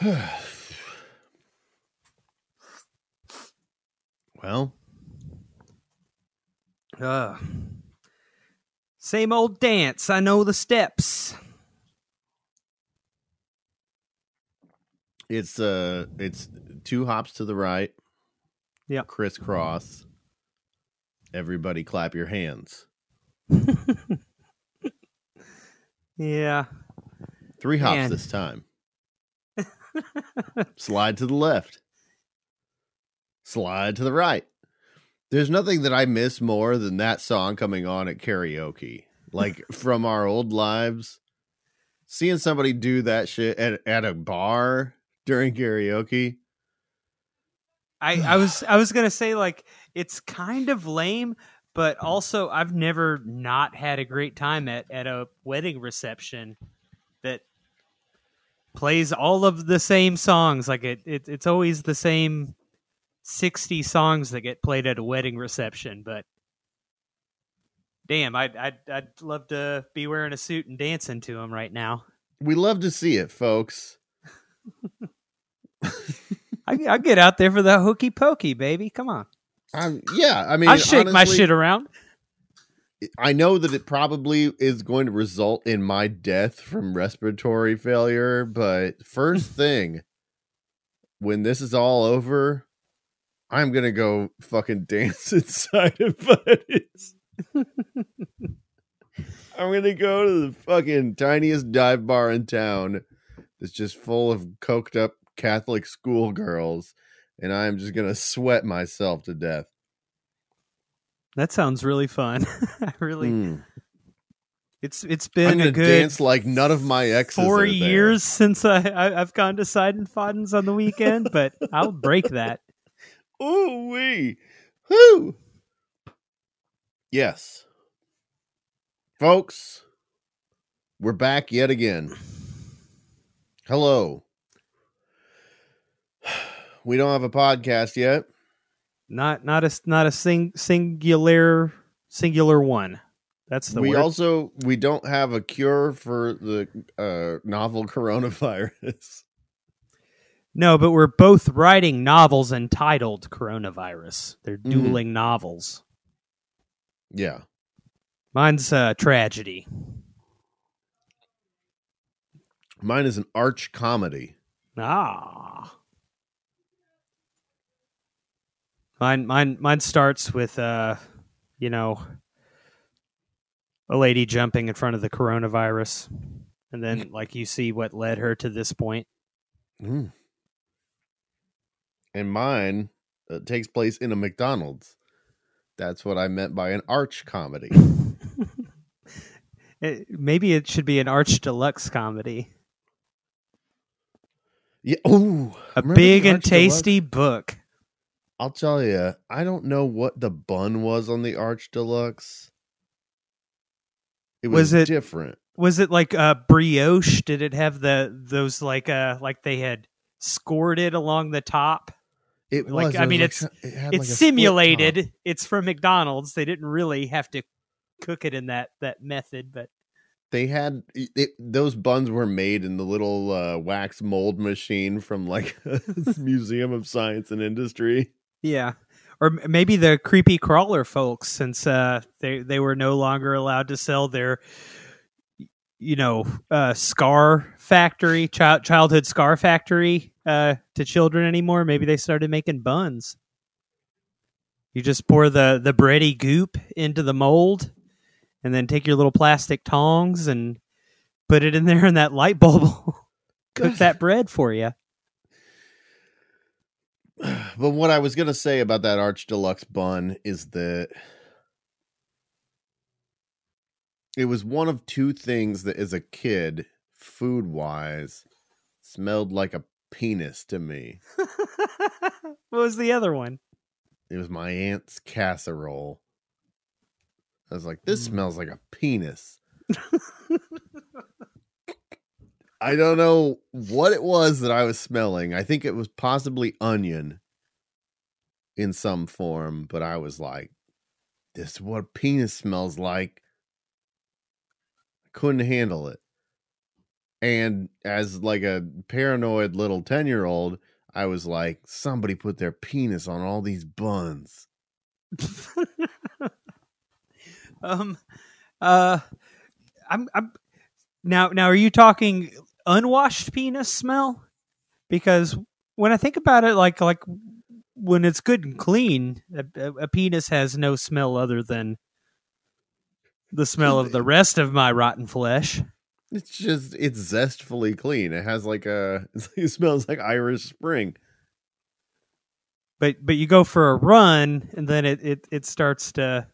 well, Uh, same old dance. I know the steps. it's uh it's two hops to the right. Yeah, Crisscross. Everybody clap your hands. Yeah. Three hops Man. this time. Slide to the left. Slide to the right. There's nothing that I miss more than that song coming on at karaoke. Like from our old lives. Seeing somebody do that shit at, at a bar during karaoke. I, I was I was gonna say like it's kind of lame, but also I've never not had a great time at, at a wedding reception that plays all of the same songs. Like it, it it's always the same sixty songs that get played at a wedding reception. But damn, I'd I'd, I'd love to be wearing a suit and dancing to them right now. We love to see it, folks. I I get out there for the hokey pokey, baby. Come on, Um, yeah, I mean, I shake my shit around. I know that it probably is going to result in my death from respiratory failure, but first thing, when this is all over, I'm gonna go fucking dance inside of Buddy's. I'm gonna go to the fucking tiniest dive bar in town that's just full of coked up Catholic schoolgirls, and I'm just gonna sweat myself to death. That sounds really fun. I really, Mm. it's it's been a good dance like none of my exes. four years since I, I I've gone to Side and Foddens on the weekend, but I'll break that. Ooh wee. Whoo. Yes. Folks, we're back yet again. Hello. We don't have a podcast yet. Not not a not a sing, singular singular one. That's the we word. also we don't have a cure for the uh, novel coronavirus. no, but we're both writing novels entitled Coronavirus. They're Mhm. dueling novels. Yeah. Mine's a tragedy. Mine is an arch comedy. Ah. Mine mine mine starts with uh you know a lady jumping in front of the coronavirus and then like you see what led her to this point. Mm. And mine uh, takes place in a McDonald's. That's what I meant by an arch comedy. It- maybe it should be an arch deluxe comedy. yeah. Oh, A big and tasty book. I'll tell you, I don't know what the bun was on the arch deluxe. It was, Was it- different. Was it like a brioche? Did it have the those like uh like they had scored it along the top? It like, was. I It mean, was it's- like, it had like it's simulated. It's from McDonald's. They didn't really have to cook it in that that method, but They had it, those buns were made in the little uh, wax mold machine from like Museum of Science and Industry. Yeah. Or maybe the creepy crawler folks, since uh, they they were no longer allowed to sell their, you know, uh, scar factory, child childhood scar factory uh, to children anymore. Maybe they started making buns. You just pour the the bready goop into the mold, and then take your little plastic tongs and put it in there, and that light bulb cook that bread for you. but what I was gonna say about that Arch Deluxe bun is that it was one of two things that, as a kid, food wise, smelled like a penis to me. what was the other one? It was my aunt's casserole. I was like, this Mm. smells like a penis. I don't know what it was that I was smelling. I think it was possibly onion in some form, but I was like, this is what penis smells like. I couldn't handle it. And as like a paranoid little 10 year old, I was like, somebody put their penis on all these buns. um, uh, I'm, I'm now. Now, are you talking unwashed penis smell? Because when I think about it, like like when it's good and clean, a, a, penis has no smell other than the smell of the rest of my rotten flesh. It's just it's zestfully clean. It has like a it smells like Irish Spring. But but you go for a run and then it it, it starts to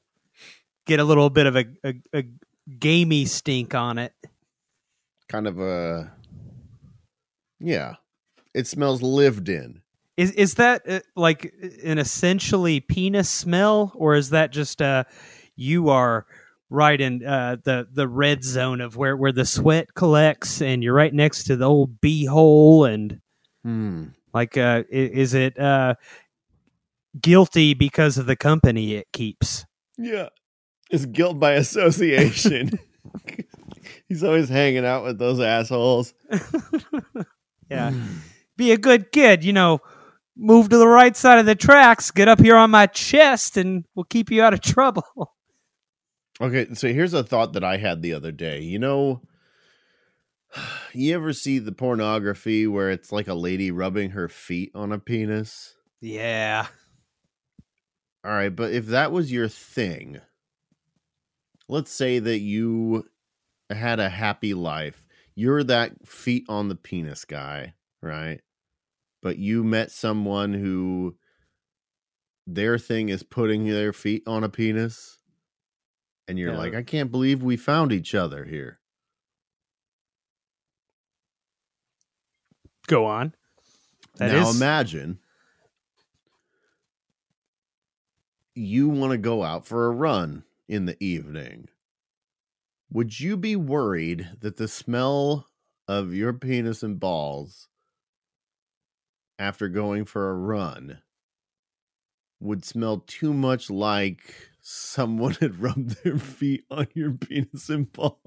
get a little bit of a, a, a gamey stink on it. Kind of a yeah. It smells lived in. Is is that uh, like an essentially penis smell, or is that just uh you are right in uh, the the red zone of where where the sweat collects, and you're right next to the old bee hole, and Hmm. like uh, is it uh guilty because of the company it keeps? Yeah. It's guilt by association. He's always hanging out with those assholes. Yeah, be a good kid, you know. Move to the right side of the tracks. Get up here on my chest, and we'll keep you out of trouble. Okay, so here's a thought that I had the other day. You know, you ever see the pornography where it's like a lady rubbing her feet on a penis? Yeah. All right, but if that was your thing, let's say that you had a happy life. You're that feet on the penis guy, right? But you met someone who their thing is putting their feet on a penis. And you're Yeah. like, I can't believe we found each other here. Go on. That now is- imagine you want to go out for a run in the evening. Would you be worried that the smell of your penis and balls after going for a run would smell too much like someone had rubbed their feet on your penis and balls?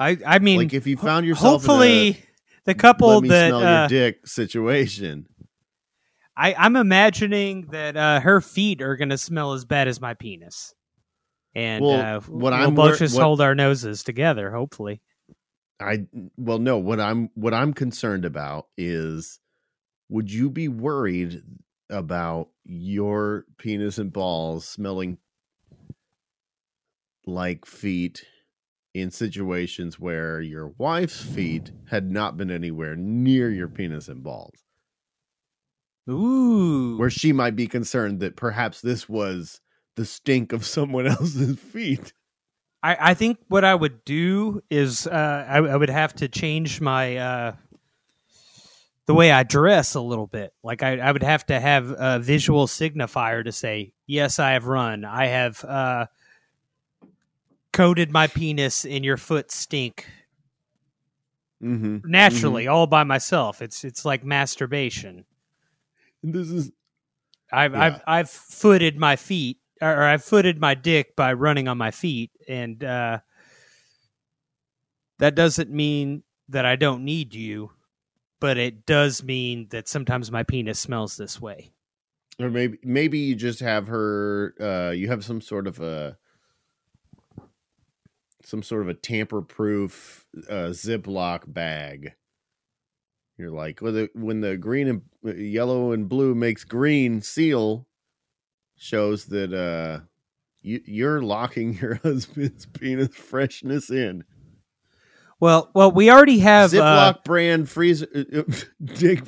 I I mean, like if you found yourself in a- hopefully the couple let me that smell uh, your dick situation. I I'm imagining that uh, her feet are going to smell as bad as my penis, and Well, uh, what we'll I'm both wor- just what- hold our noses together. Hopefully, I well no what I'm what I'm concerned about is would you be worried about your penis and balls smelling like feet in situations where your wife's feet had not been anywhere near your penis and balls ooh, where she might be concerned that perhaps this was the stink of someone else's feet I I think what I would do is uh, I, I would have to change my uh, the way I dress a little bit. Like I, I would have to have a visual signifier to say, yes, I have run. I have uh, coated my penis in your foot stink mm-hmm. naturally, all by myself. It's it's like masturbation. this is I've Yeah. I've I've footed my feet, or I've footed my dick by running on my feet, and uh, that doesn't mean that I don't need you, but it does mean that sometimes my penis smells this way. or maybe maybe you just have her uh you have some sort of a some sort of a tamper proof uh ziploc bag you're like when the when the green and uh, yellow and blue makes green seal shows that uh you, you're locking your husband's penis freshness in Well, well, we already have ziploc uh, brand freezer uh, uh, dick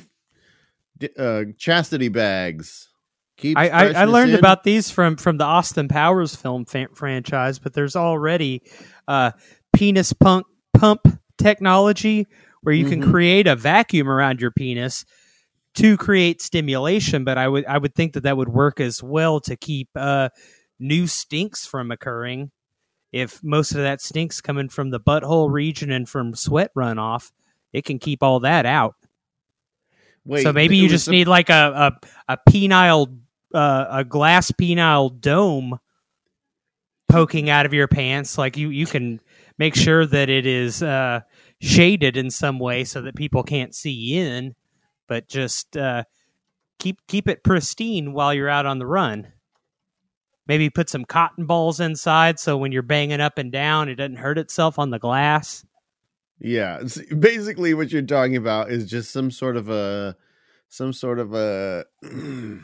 uh chastity bags Keep I, I, I learned in. about these from from the Austin Powers film franchise, but there's already uh, penis pump pump technology where you can Mhm. create a vacuum around your penis to create stimulation. But I would I would think that that would work as well to keep uh, new stinks from occurring. If most of that stinks coming from the butthole region and from sweat runoff, it can keep all that out. Wait, so maybe you just need like a a, a penile uh, a glass penile dome poking out of your pants. Like you you can make sure that it is uh, shaded in some way so that people can't see in, but just uh, keep keep it pristine while you're out on the run. Maybe put some cotton balls inside so when you're banging up and down, it doesn't hurt itself on the glass. Yeah, basically what you're talking about is just some sort of a some sort of a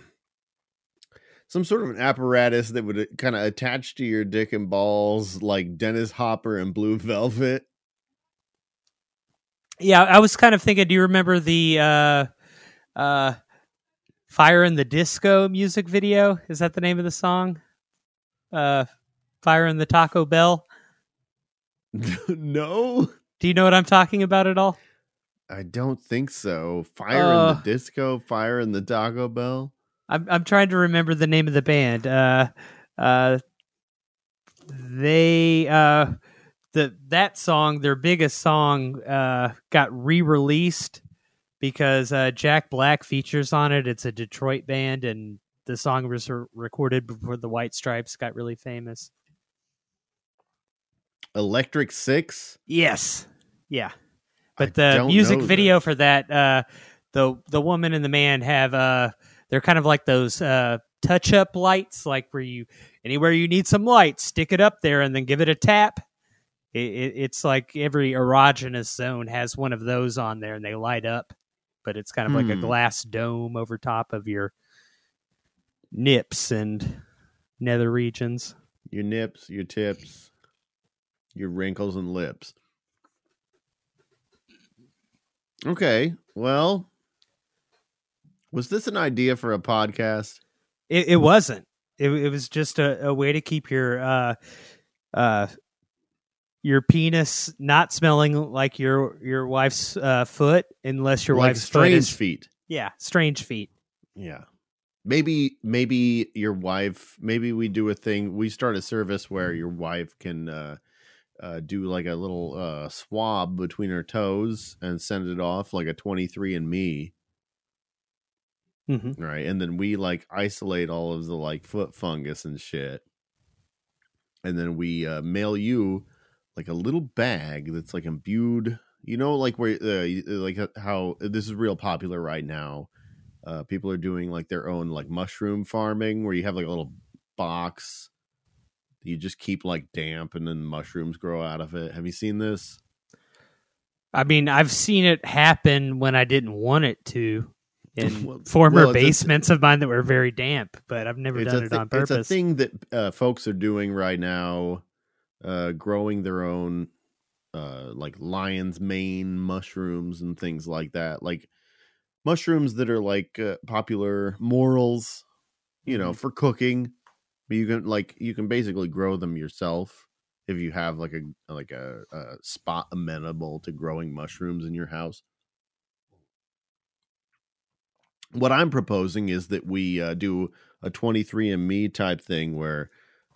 some sort of an apparatus that would uh, kind of attach to your dick and balls like Dennis Hopper and Blue Velvet. Yeah, I was kind of thinking do you remember the uh uh Fire in the Disco music video? Is that the name of the song? Uh Fire in the Taco Bell? no. Do you know what I'm talking about at all? I don't think so. Fire Uh, in the disco, fire in the Taco Bell. I'm I'm trying to remember the name of the band. Uh, uh, they uh, the that song, their biggest song, uh, got re-released because uh, Jack Black features on it. It's a Detroit band, and the song was re- recorded before the White Stripes got really famous. Electric Six. Yes, yeah. I But the music video for that, uh, the the woman and the man have uh, they're kind of like those uh, touch up lights, like where you anywhere you need some light, stick it up there and then give it a tap. It, it, it's like every erogenous zone has one of those on there, and they light up. But it's kind of like a Hmm. glass dome over top of your nips and nether regions. Your nips, your tips, your wrinkles and lips. Okay, well, was this an idea for a podcast? It, it wasn't. It, it was just a, a way to keep your uh, uh, your penis not smelling like your your wife's uh, foot, unless your like wife's strange is feet. yeah strange feet. Yeah. Maybe maybe your wife maybe we do a thing we start a service where your wife can uh uh do like a little uh swab between her toes and send it off like a 23 and me, hmm right? And then we like isolate all of the like foot fungus and shit. And then we uh mail you like a little bag that's like imbued, you know like where uh, like how this is real popular right now uh, people are doing like their own like mushroom farming where you have like a little box that you just keep like damp and then mushrooms grow out of it. Have you seen this? I mean, I've seen it happen when I didn't want it to in Well, former well, it's a- basements of mine that were very damp, but I've never done it thi- on purpose. It's a thing that uh, folks are doing right now, uh, growing their own uh, like lion's mane mushrooms and things like that. Like mushrooms that are like uh, popular morels, you know, for cooking. But you can like you can basically grow them yourself if you have like a like a, a spot amenable to growing mushrooms in your house. What I'm proposing is that we uh, do a 23andme type thing where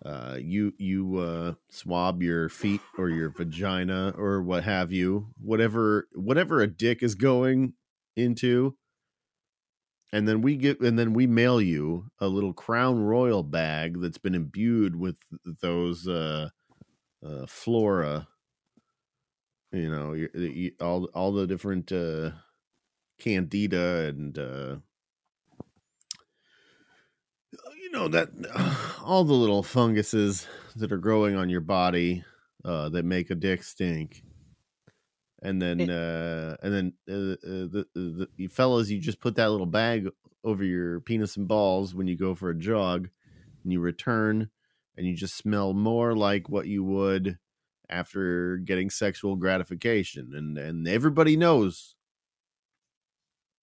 uh, you you uh, swab your feet or your vagina or what have you, whatever whatever a dick is going into, and then we get and then we mail you a little Crown Royal bag that's been imbued with those uh, uh, flora. You know, all all the different uh, candida and uh, you know that all the little funguses that are growing on your body uh, that make a dick stink. And then, It- uh, and then, uh, uh, the, the, you fellas, you just put that little bag over your penis and balls when you go for a jog, and you return, and you just smell more like what you would after getting sexual gratification, and and everybody knows.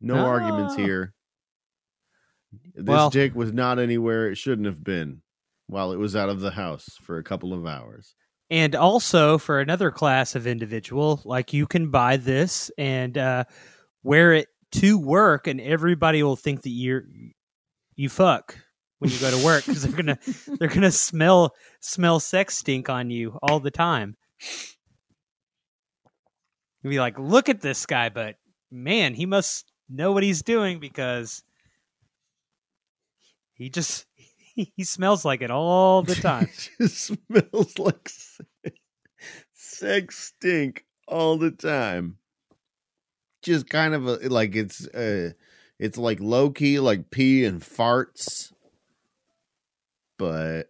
No arguments Ah. here. This Well- dick was not anywhere it shouldn't have been while it was out of the house for a couple of hours. and also for another class of individual like you can buy this and uh, wear it to work and everybody will think that you're you fuck when you go to work because they're gonna they're gonna smell smell sex stink on you all the time you'll be like look at this guy but man he must know what he's doing because he just he smells like it all the time just smells like se- sex stink all the time. Just kind of a, like it's uh it's like low key like pee and farts. But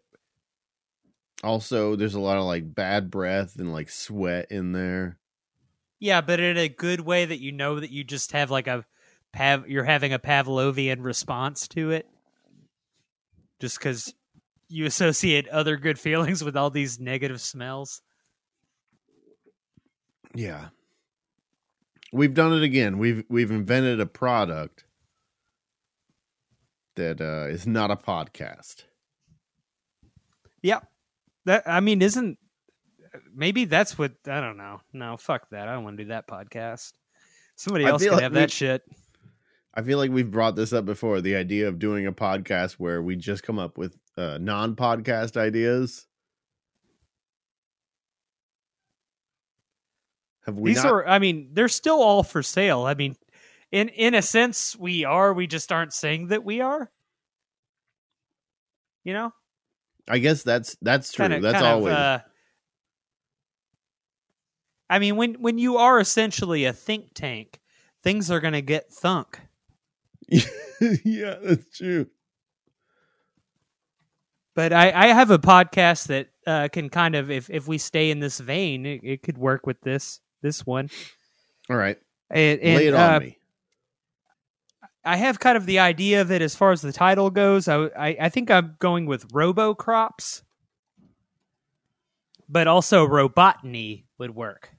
also there's a lot of like bad breath and like sweat in there. Yeah, but in a good way that you know that you just have like a pav you're having a Pavlovian response to it. Just cuz you associate other good feelings with all these negative smells. Yeah. We've done it again. We've we've invented a product that uh, is not a podcast. Yeah. That I mean, isn't maybe that's what I don't know. No, fuck that. I don't want to do that podcast. Somebody else can like have we- that shit. I feel like we've brought this up before. The idea of doing a podcast where we just come up with uh, non-podcast ideas. Have we These not? are I mean, they're still all for sale. I mean, in in a sense we are, we just aren't saying that we are. You know? I guess that's that's true. Kinda- that's kind of, always. uh, I mean, when when you are essentially a think tank, things are going to get thunk. yeah, that's true. But I, I have a podcast that uh, can kind of, if if we stay in this vein, it, it could work with this this one. All right, And, and, lay it on uh, me. I have kind of the idea of it as far as the title goes. I I, I think I'm going with Robo Crops, but also Robotany would work.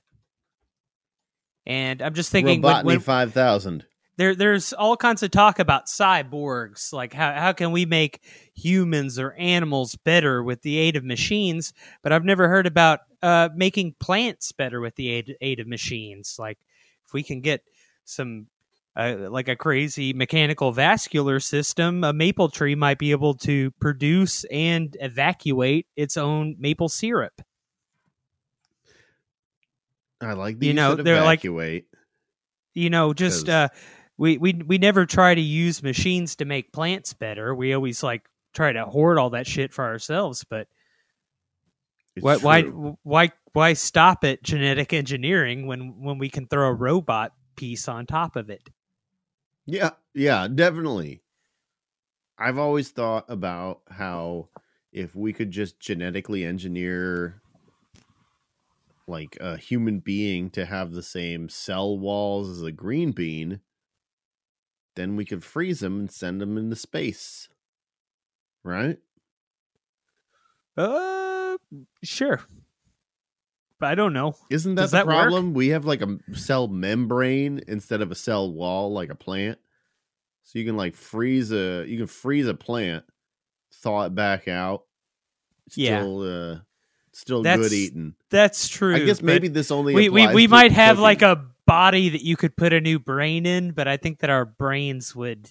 And I'm just thinking when- Robotany when- five thousand. There there's all kinds of talk about cyborgs like how how can we make humans or animals better with the aid of machines? But i've never heard about uh making plants better with the aid, aid of machines. Like if we can get some uh, like a crazy mechanical vascular system a maple tree might be able to produce and evacuate its own maple syrup. I like these You know, that they're like- you know just uh we we we never try to use machines to make plants better. We always like try to hoard all that shit for ourselves but why why why why stop at genetic engineering when when we can throw a robot piece on top of it? Yeah, yeah, definitely. I've always thought about how if we could just genetically engineer like a human being to have the same cell walls as a green bean, then we could freeze them and send them into space. Right? uh sure but i don't know Isn't that Does the that work? problem? We have like a cell membrane instead of a cell wall like a plant. So you can like freeze a you can freeze a plant, thaw it back out. Yeah. Uh still That's good eating. that's true I guess maybe this only we we, we might have like a body that you could put a new brain in but i think that our brains would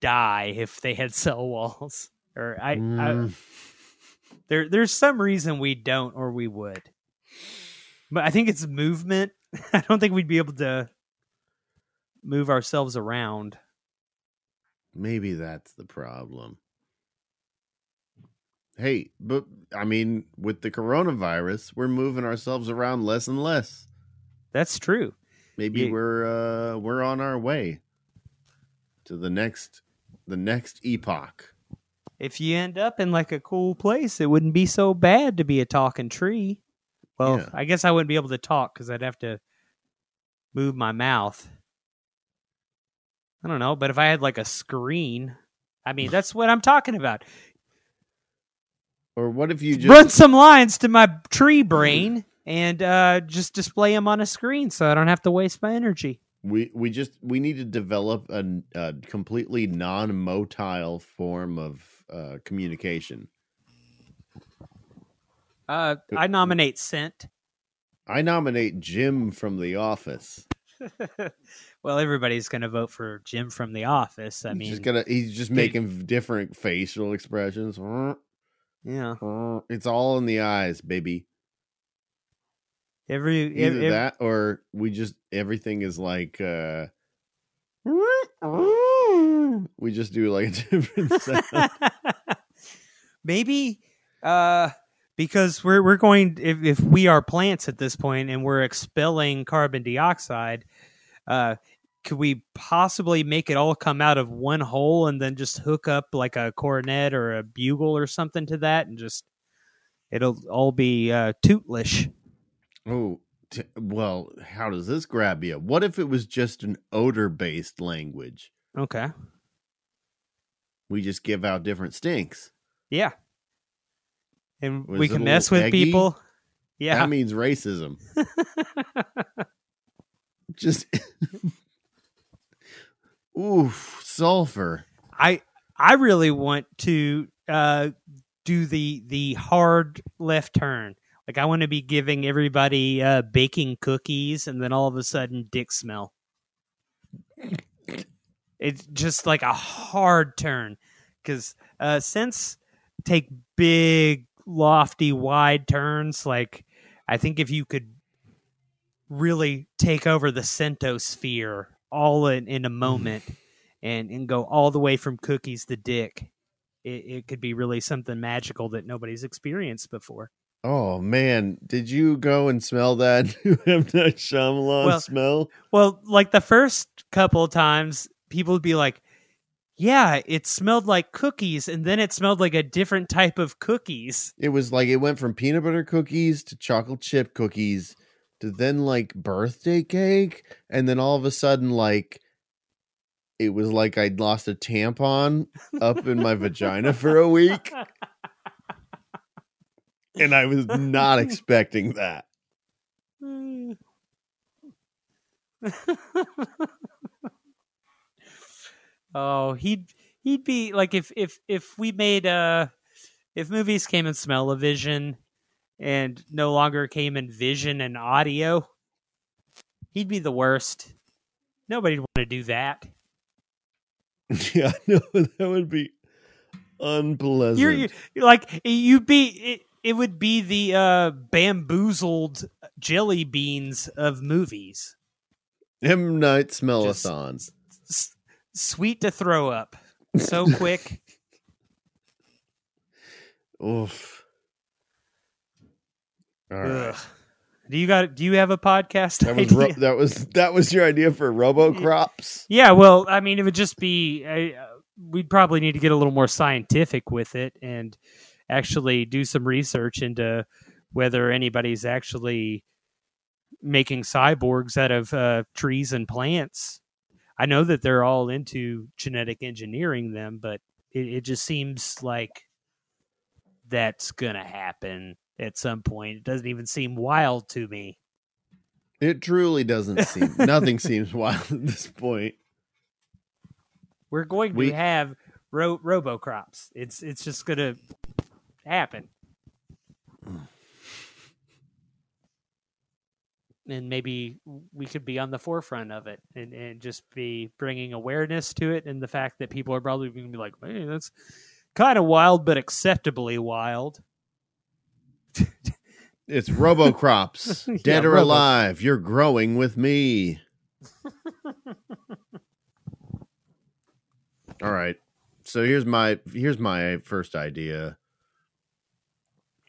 die if they had cell walls or i, I Mm, There, there's some reason we don't, or we would. But I think it's movement. I don't think we'd be able to move ourselves around. maybe that's the problem. Hey, but I mean, with the coronavirus, we're moving ourselves around less and less. That's true. maybe Yeah. we're uh we're on our way to the next the next epoch If you end up in like a cool place, it wouldn't be so bad to be a talking tree. Well, Yeah. I guess I wouldn't be able to talk because I'd have to move my mouth. I don't know, but if I had like a screen, I mean, that's what I'm talking about. Or what if you just run some lines to my tree brain and uh, just display them on a screen so I don't have to waste my energy. we we just we need to develop a, a completely non-motile form of uh communication Uh, I nominate scent. i nominate jim from the office well, everybody's going to vote for Jim from The Office. I he's mean, just gonna he's just making different facial expressions yeah. it's all in the eyes baby Every either ev- ev- that or we just everything is like uh we just do like a different sound maybe uh because we're we're going if if we are plants at this point and we're expelling carbon dioxide, uh, could we possibly make it all come out of one hole and then just hook up like a cornet or a bugle or something to that and just it'll all be uh, tootlish. Oh, t- well, how does this grab you? What if it was just an odor based language? Okay. We just give out different stinks. Yeah. And Was we can mess with eggy? people. Yeah. That means racism. Just oof, sulfur. I I really want to uh, do the the hard left turn. Like I want to be giving everybody uh, baking cookies, and then all of a sudden, dick smell. It's just like a hard turn because uh, since take big, lofty, wide turns, like I think if you could really take over the centosphere all in, in a mm. moment and, and go all the way from cookies to dick, it, it could be really something magical that nobody's experienced before. Oh man, did you go and smell that M Night Shyamalan Well- smell? Well, like the first couple of times, people would be like, yeah, it smelled like cookies, and then it smelled like a different type of cookies. It was like it went from peanut butter cookies to chocolate chip cookies to then like birthday cake, and then all of a sudden like it was like I'd lost a tampon up in my vagina for a week, and I was not expecting that. oh, he'd he'd be like if if if we made uh if movies came in smell of vision and no longer came in vision and audio, he'd be the worst. Nobody'd want to do that. yeah, no, that would be unpleasant. You're, you like you'd be it, it would be the uh BeanBoozled jelly beans of movies. M Night Smellathon. S- sweet to throw up. So quick. Oof. Right. Do you got do you have a podcast That was idea? ro- that was that was your idea for RoboCrops. Yeah, well, I mean, it would just be. Uh, we'd probably need to get a little more scientific with it and actually do some research into whether anybody's actually making cyborgs out of uh, trees and plants. I know that they're all into genetic engineering them, but it, it just seems like that's gonna happen at some point. It doesn't even seem wild to me. It truly doesn't seem nothing seems wild at this point. We're going to We- have ro- robocrops. It's it's just gonna happen. And maybe we could be on the forefront of it and, and just be bringing awareness to it and the fact that people are probably going to be like, hey, that's kind of wild, but acceptably wild. It's RoboCrops, dead Yeah, or Robo- alive. You're growing with me. All right. So here's my here's my first idea.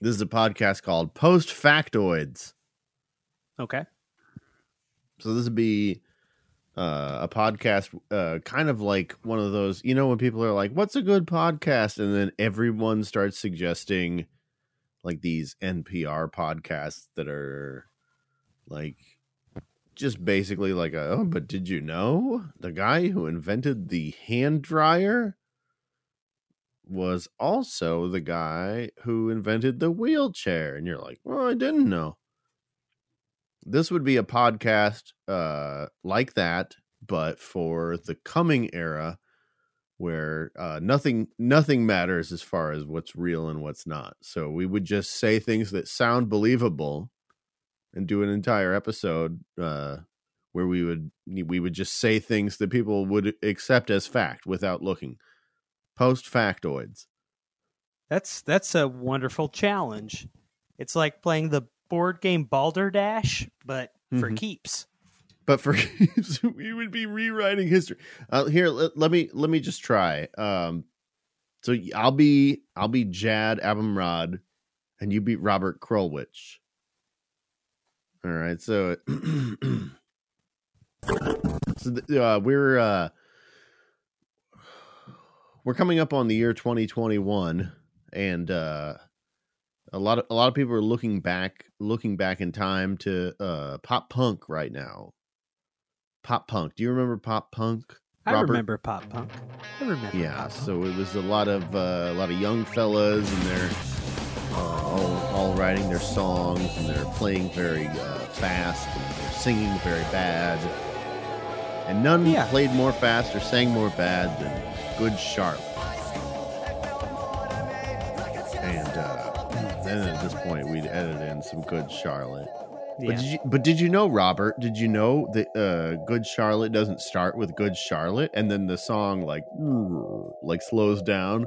This is a podcast called Post Factoids. Okay. So this would be uh, a podcast, uh, kind of like one of those, you know, when people are like, "What's a good podcast?" and then everyone starts suggesting like these NPR podcasts that are like just basically like, a, "Oh, but did you know the guy who invented the hand dryer was also the guy who invented the wheelchair?" And you're like, "Well, I didn't know." this would be a podcast uh like that but for the coming era where uh nothing nothing matters as far as what's real and what's not so we would just say things that sound believable and do an entire episode uh where we would we would just say things that people would accept as fact without looking post factoids That's that's a wonderful challenge. It's like playing the board game Balderdash, but for Mhm. keeps. But for we would be rewriting history. Uh, here, let, let me let me just try. Um, so I'll be I'll be Jad Abumrad, and you beat Robert Krulwich. All right, so so uh, we're uh, we're coming up on the year 2021, and uh, a lot of a lot of people are looking back looking back in time to uh, pop punk right now. Pop punk. Do you remember pop punk? I remember pop punk. I remember. Yeah, so it was a lot of uh, a lot of young fellas, and they're uh, all all writing their songs, and they're playing very uh, fast, and they're singing very bad. And none Yeah. played more fast or sang more bad than Good Charlotte. And uh, then at this point, we'd edit in some Good Charlotte. But did you but did you know, Robert? Did you know that uh, Good Charlotte doesn't start with Good Charlotte and then the song like like slows down?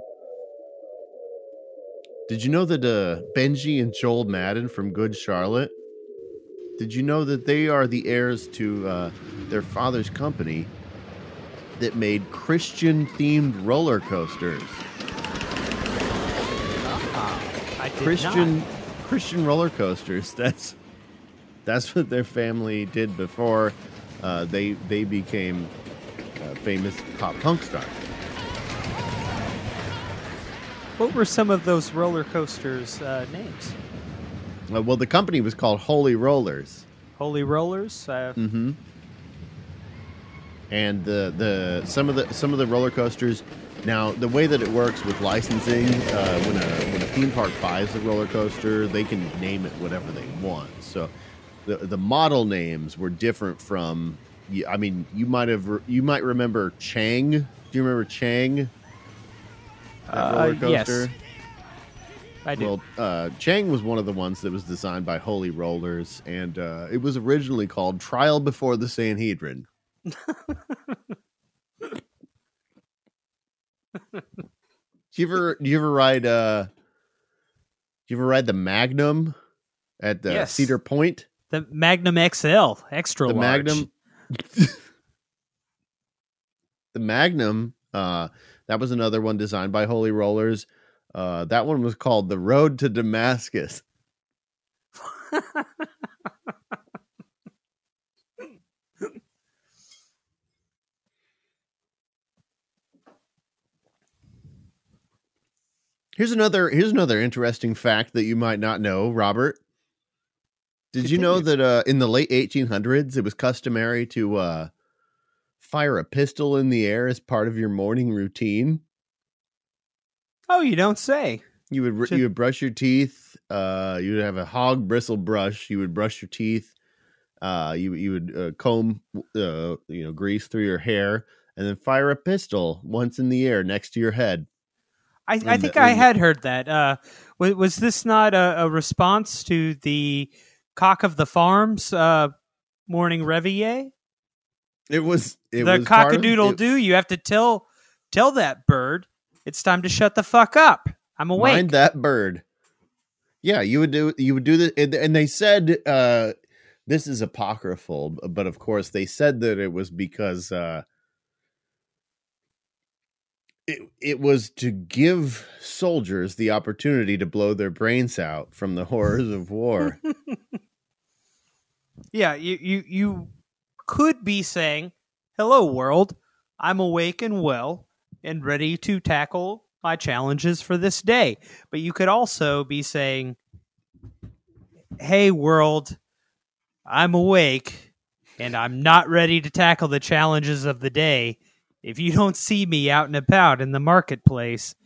Did you know that uh, Benji and Joel Madden from Good Charlotte? Did you know that they are the heirs to uh, their father's company that made Christian themed roller coasters? Did Christian not. Christian roller coasters. That's that's what their family did before uh, they they became uh, famous pop punk stars. What were some of those roller coasters' uh, names? Uh, well, the company was called Holy Rollers. Holy Rollers. Uh, Mm-hmm. And the the some of the some of the roller coasters. Now, the way that it works with licensing, uh, when a when a theme park buys a roller coaster, they can name it whatever they want. So, the the model names were different from. I mean, you might have you might remember Chang. Do you remember Chang? Uh, yes. I do. Well, uh, Chang was one of the ones that was designed by Holy Rollers, and uh, it was originally called Trial Before the Sanhedrin. do you ever do you ever ride uh do you ever ride the Magnum at the Yes. Cedar Point? The Magnum XL, extra The large. Magnum The Magnum, uh that was another one designed by Holy Rollers. Uh that one was called The Road to Damascus. Here's another here's another interesting fact that you might not know, Robert. Did you know that uh, in the late 1800s it was customary to uh, fire a pistol in the air as part of your morning routine? Oh, you don't say. You would Should- you would brush your teeth. Uh, you would have a hog bristle brush. You would brush your teeth. Uh, you you would uh, comb uh, you know grease through your hair, and then fire a pistol once in the air next to your head. I, I think the- I had heard that. Uh, was, was this not a, a response to the cock of the farms uh, morning reveille? It was it the was of- cockadoodle it- doo. You have to tell tell that bird it's time to shut the fuck up. I'm awake. Mind that bird. Yeah, you would do you would do and, and they said uh, this is apocryphal, but of course they said that it was because uh, it it was to give soldiers the opportunity to blow their brains out from the horrors of war. Yeah, you, you you could be saying, "Hello, world. I'm awake and well and ready to tackle my challenges for this day." But you could also be saying, "Hey, world. I'm awake and I'm not ready to tackle the challenges of the day. If you don't see me out and about in the marketplace,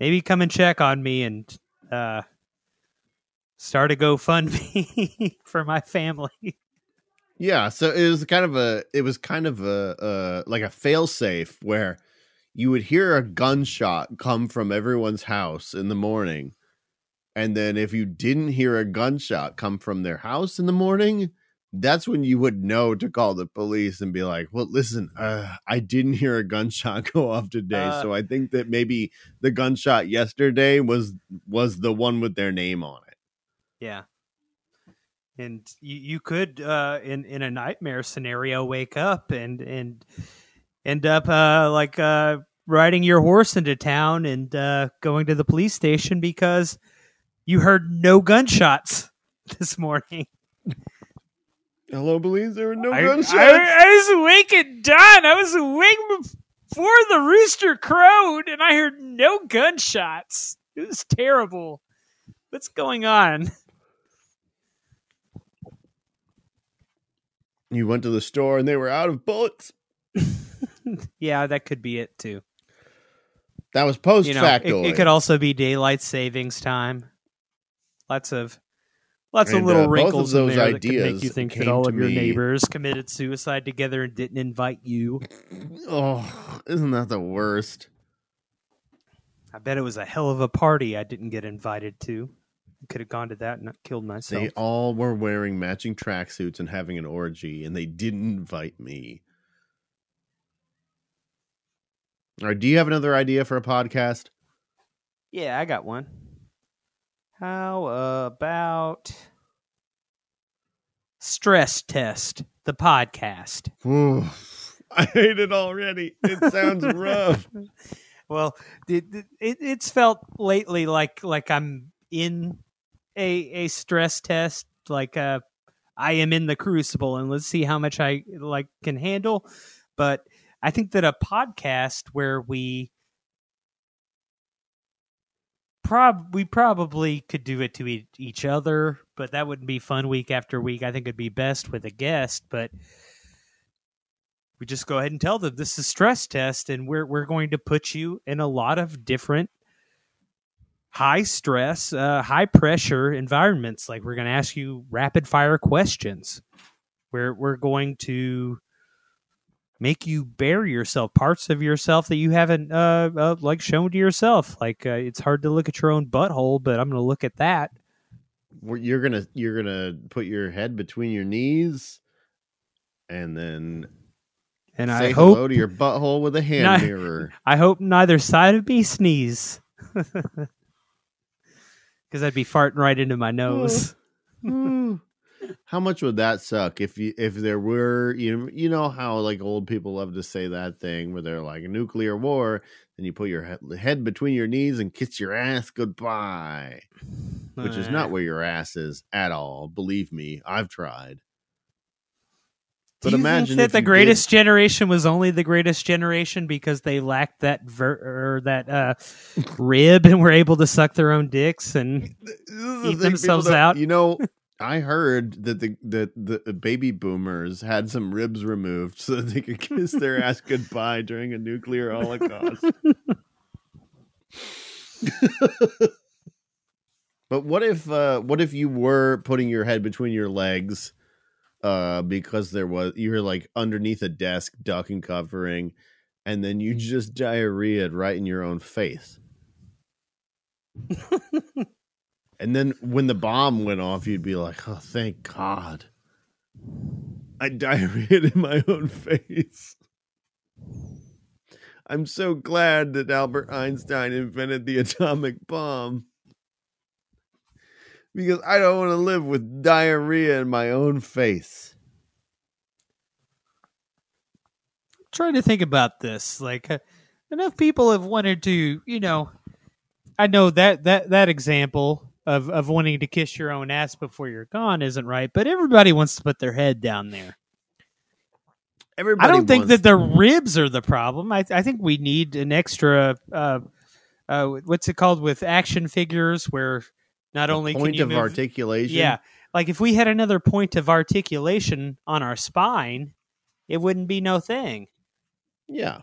maybe come and check on me and uh start a GoFundMe for my family." Yeah, so it was kind of a it was kind of a uh like a failsafe where you would hear a gunshot come from everyone's house in the morning. And then if you didn't hear a gunshot come from their house in the morning, that's when you would know to call the police and be like, "Well, listen, uh, I didn't hear a gunshot go off today, Uh, so I think that maybe the gunshot yesterday was was the one with their name on it." Yeah. And you, you could uh in in a nightmare scenario wake up and and end up uh like uh riding your horse into town and uh going to the police station because you heard no gunshots this morning. Hello, police. There were no I, gunshots. I, I was awake at dawn. I was awake before the rooster crowed, and I heard no gunshots. It was terrible. What's going on? you went to the store and they were out of bullets. Yeah, that could be it too. That was post You know, it, it could also be daylight savings time. Lots of lots And, of little uh, both of wrinkles in those there that could make you think that all of your me- neighbors committed suicide together and didn't invite you. oh, isn't that the worst? I bet it was a hell of a party I didn't get invited to. Could have gone to that and killed myself. They all were wearing matching tracksuits and having an orgy, and they didn't invite me. All right, do you have another idea for a podcast? Yeah, I got one. How about Stress Test, the podcast? I hate it already. It sounds rough. Well, it, it, it's felt lately like like I'm in a a stress test, like uh, I am in the crucible, and let's see how much I like can handle. But I think that a podcast where we prob we probably could do it to e- each other, but that wouldn't be fun week after week. I think it'd be best with a guest, but we just go ahead and tell them this is stress test and we're we're going to put you in a lot of different high stress, uh, high pressure environments. Like we're going to ask you rapid fire questions. We're we're going to make you bury yourself, parts of yourself that you haven't uh, uh like shown to yourself. Like uh, it's hard to look at your own butthole, but I'm going to look at that. You're gonna you're gonna put your head between your knees, and then And say I hope hello to your butthole with a hand mirror. I hope neither side of me sneeze. Because I'd be farting right into my mm. nose. Mm. How much would that suck if you if there were you know, you know how like old people love to say that thing where they're like a nuclear war and you put your he- head between your knees and kiss your ass goodbye which is not where your ass is at all. Believe me i've tried Do but you imagine think that the you did- greatest generation was only the greatest generation because they lacked that ver- or that uh, rib and were able to suck their own dicks and the eat themselves out. You know, I heard that the that the baby boomers had some ribs removed so that they could kiss their ass goodbye during a nuclear holocaust. but what if uh what if you were putting your head between your legs uh because there was you were like underneath a desk duck and covering and then you just diarrheaed right in your own face. And then when the bomb went off, you'd be like, oh, thank God. I diarrheaed in my own face. I'm so glad that Albert Einstein invented the atomic bomb. Because I don't want to live with diarrhea in my own face. I'm trying to think about this. Like uh, enough people have wanted to, you know, I know that that that example of of wanting to kiss your own ass before you're gone isn't right, but everybody wants to put their head down there. Everybody I don't think that the ribs are the problem. I, I think we need an extra. Uh, uh, what's it called with action figures, where not the only can point of move, articulation. yeah, like if we had another point of articulation on our spine, it wouldn't be no thing. Yeah.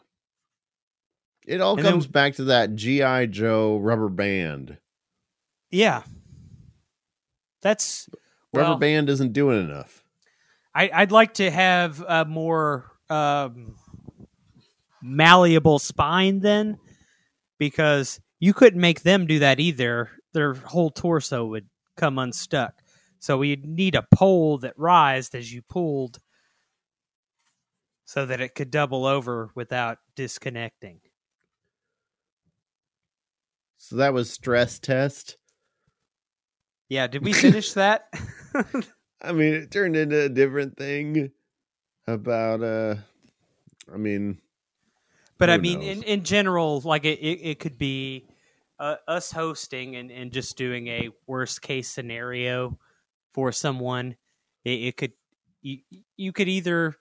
It all And then- comes back to that G.I. Joe rubber band. Yeah, that's Rubber well, band isn't doing enough. I, I'd like to have a more um, malleable spine then, because you couldn't make them do that either. Their whole torso would come unstuck. So we'd need a pole that rised as you pulled, so that it could double over without disconnecting. So that was stress test. Yeah, did we finish that? I mean, it turned into a different thing about uh I mean, But I mean, knows? in, in general, like it, it, it could be uh, us hosting and, and just doing a worst case scenario for someone, it, it could you you could either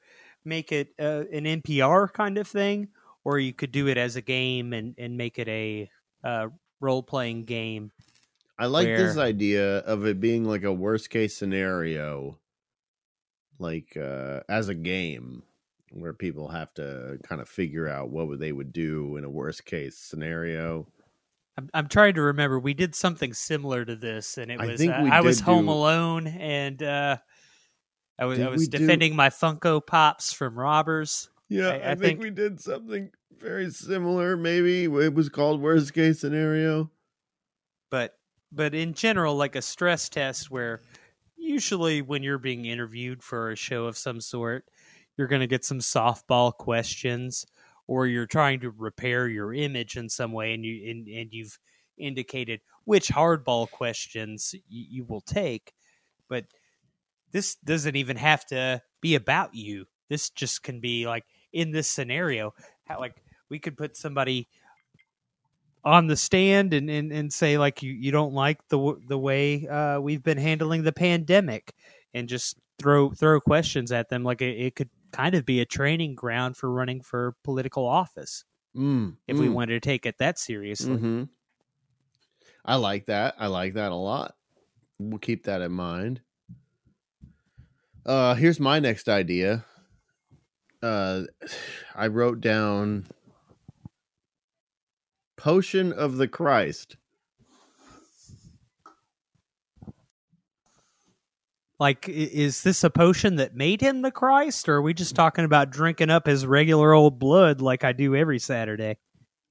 make it uh, an NPR kind of thing, or you could do it as a game and and make it a uh, role playing game. I like this idea of it being like a worst case scenario, like uh, as a game where people have to kind of figure out what would they would do in a worst case scenario. I'm, I'm trying to remember. We did something similar to this, and it I was uh, I was home do- alone, and uh, I was I was we do- defending my Funko Pops from robbers. Yeah, I- I, I think, think- we did something very similar. Maybe it was called worst case scenario. but but in general like a stress test where usually when you're being interviewed for a show of some sort you're going to get some softball questions or you're trying to repair your image in some way and you and, and you've indicated which hardball questions you, you will take but this doesn't even have to be about you. This just can be like in this scenario how like we could put somebody on the stand and, and, and say like you, you don't like the the way uh, we've been handling the pandemic and just throw throw questions at them like it, it could kind of be a training ground for running for political office Mm, if we mm, wanted to take it that seriously. mhm. I like that. I like that a lot. We'll keep that in mind. Uh, here's my next idea. Uh, I wrote down potion of the Christ. Like, is this a potion that made him the Christ, or are we just talking about drinking up his regular old blood like I do every Saturday?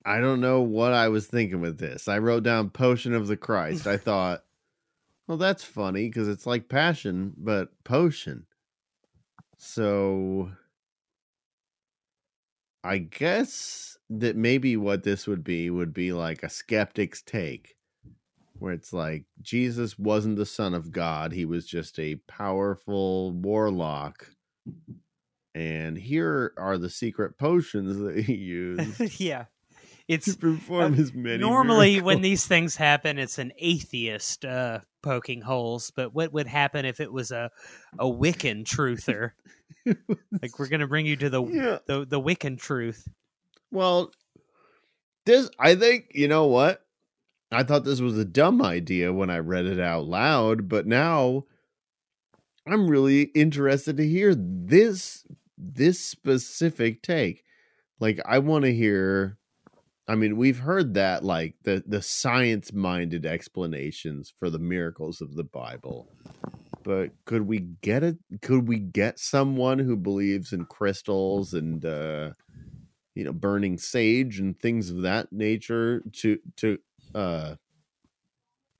I don't know what I was thinking with this. I wrote down potion of the Christ. I thought, well, that's funny because it's like passion, but potion. So I guess that maybe what this would be would be like a skeptic's take, where it's like Jesus wasn't the Son of God, he was just a powerful warlock. And here are the secret potions that he used yeah, to it's perform uh, his many. normally when these things happen it's an atheist uh poking holes but what would happen if it was a a wiccan truther like we're gonna bring you to the yeah. the, the wiccan truth Well, this I think you know what I thought this was a dumb idea when I read it out loud, but now I'm really interested to hear this this specific take. Like I want to hear I mean, we've heard that like the the science-minded explanations for the miracles of the Bible. But could we get it could we get someone who believes in crystals and uh you know burning sage and things of that nature to to uh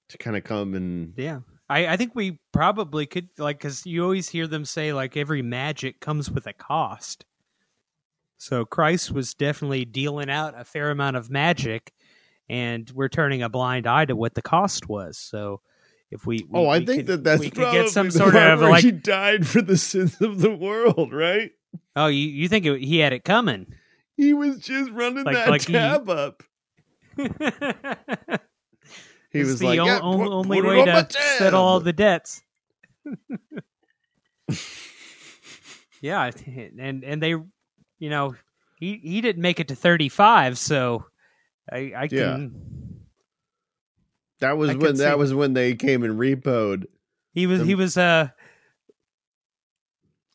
to kind of come and yeah. I, I think we probably could like because you always hear them say like every magic comes with a cost. So christ was definitely dealing out a fair amount of magic and we're turning a blind eye to what the cost was. So if we, we oh i we think could- that that's we could probably get some sort of like he died for the sins of the world right? Oh you, you think it, he had it coming. He was just running Like- that like he- tab up he It's was the like o- yeah, only way to settle all the debts. yeah, and and they, you know, he he didn't make it to thirty five, so I I Yeah. can. that was I when that was when they came and repoed He was he was uh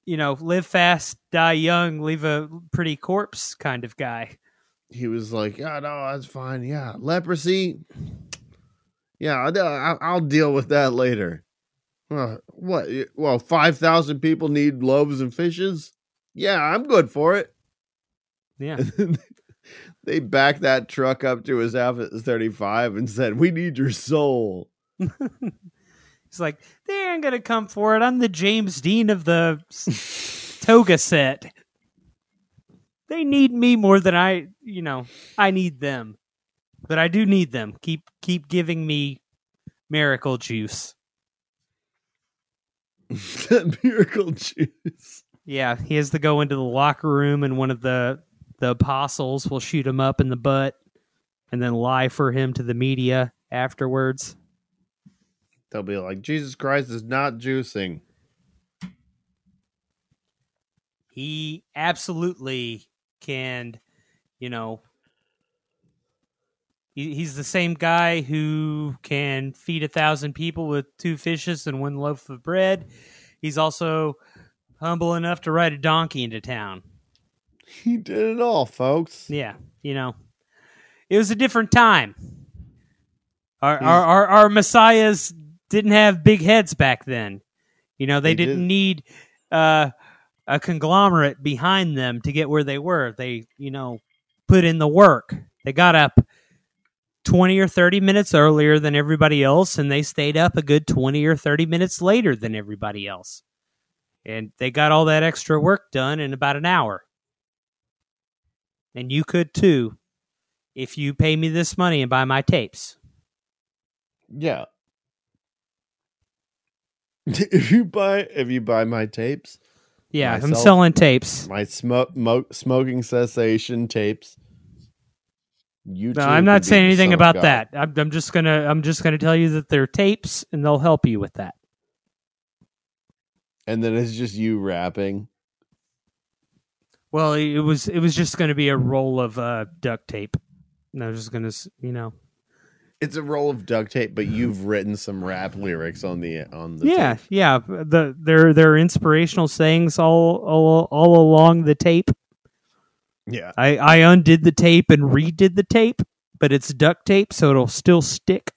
you know, live fast, die young, leave a pretty corpse kind of guy. He was like yeah no that's fine yeah leprosy yeah I'll, I'll- I'll deal with that later uh, what well 5000 people need loaves and fishes yeah i'm good for it Yeah. they backed that truck up to his F 35 and said, We need your soul. He's like, they ain't gonna come for it. I'm the James Dean of the toga set. They need me more than I, you know, I need them. But I do need them. Keep keep giving me miracle juice. that miracle juice. Yeah, he has to go into the locker room and one of the the apostles will shoot him up in the butt. and then lie for him to the media afterwards. They'll be like, Jesus Christ is not juicing. He absolutely can, you know. He, he's the same guy who can feed a thousand people with two fishes and one loaf of bread. He's also humble enough to ride a donkey into town. He did it all, folks. Yeah, you know, it was a different time. Our our, our, our messiahs didn't have big heads back then. You know, they, They didn't did. need uh, a conglomerate behind them to get where they were. They, you know, put in the work. They got up 20 or 30 minutes earlier than everybody else, and they stayed up a good 20 or 30 minutes later than everybody else. And they got all that extra work done in about an hour. And you could too if you pay me this money and buy my tapes. Yeah. if you buy if you buy my tapes, Yeah, I'm selling tapes. my smoke mo- smoking cessation tapes. You No, I'm not saying anything about God. that. I'm, I'm just gonna I'm just gonna tell you that they're tapes, and they'll help you with that. And then it's just you rapping. Well, it was it was just gonna be a roll of uh, duct tape. And I was just gonna, you know, It's a roll of duct tape, but mm-hmm. you've written some rap lyrics on the on the yeah, tape. yeah. The there there are inspirational sayings all all all along the tape. Yeah. I I undid the tape and redid the tape, but it's duct tape, so it'll still stick.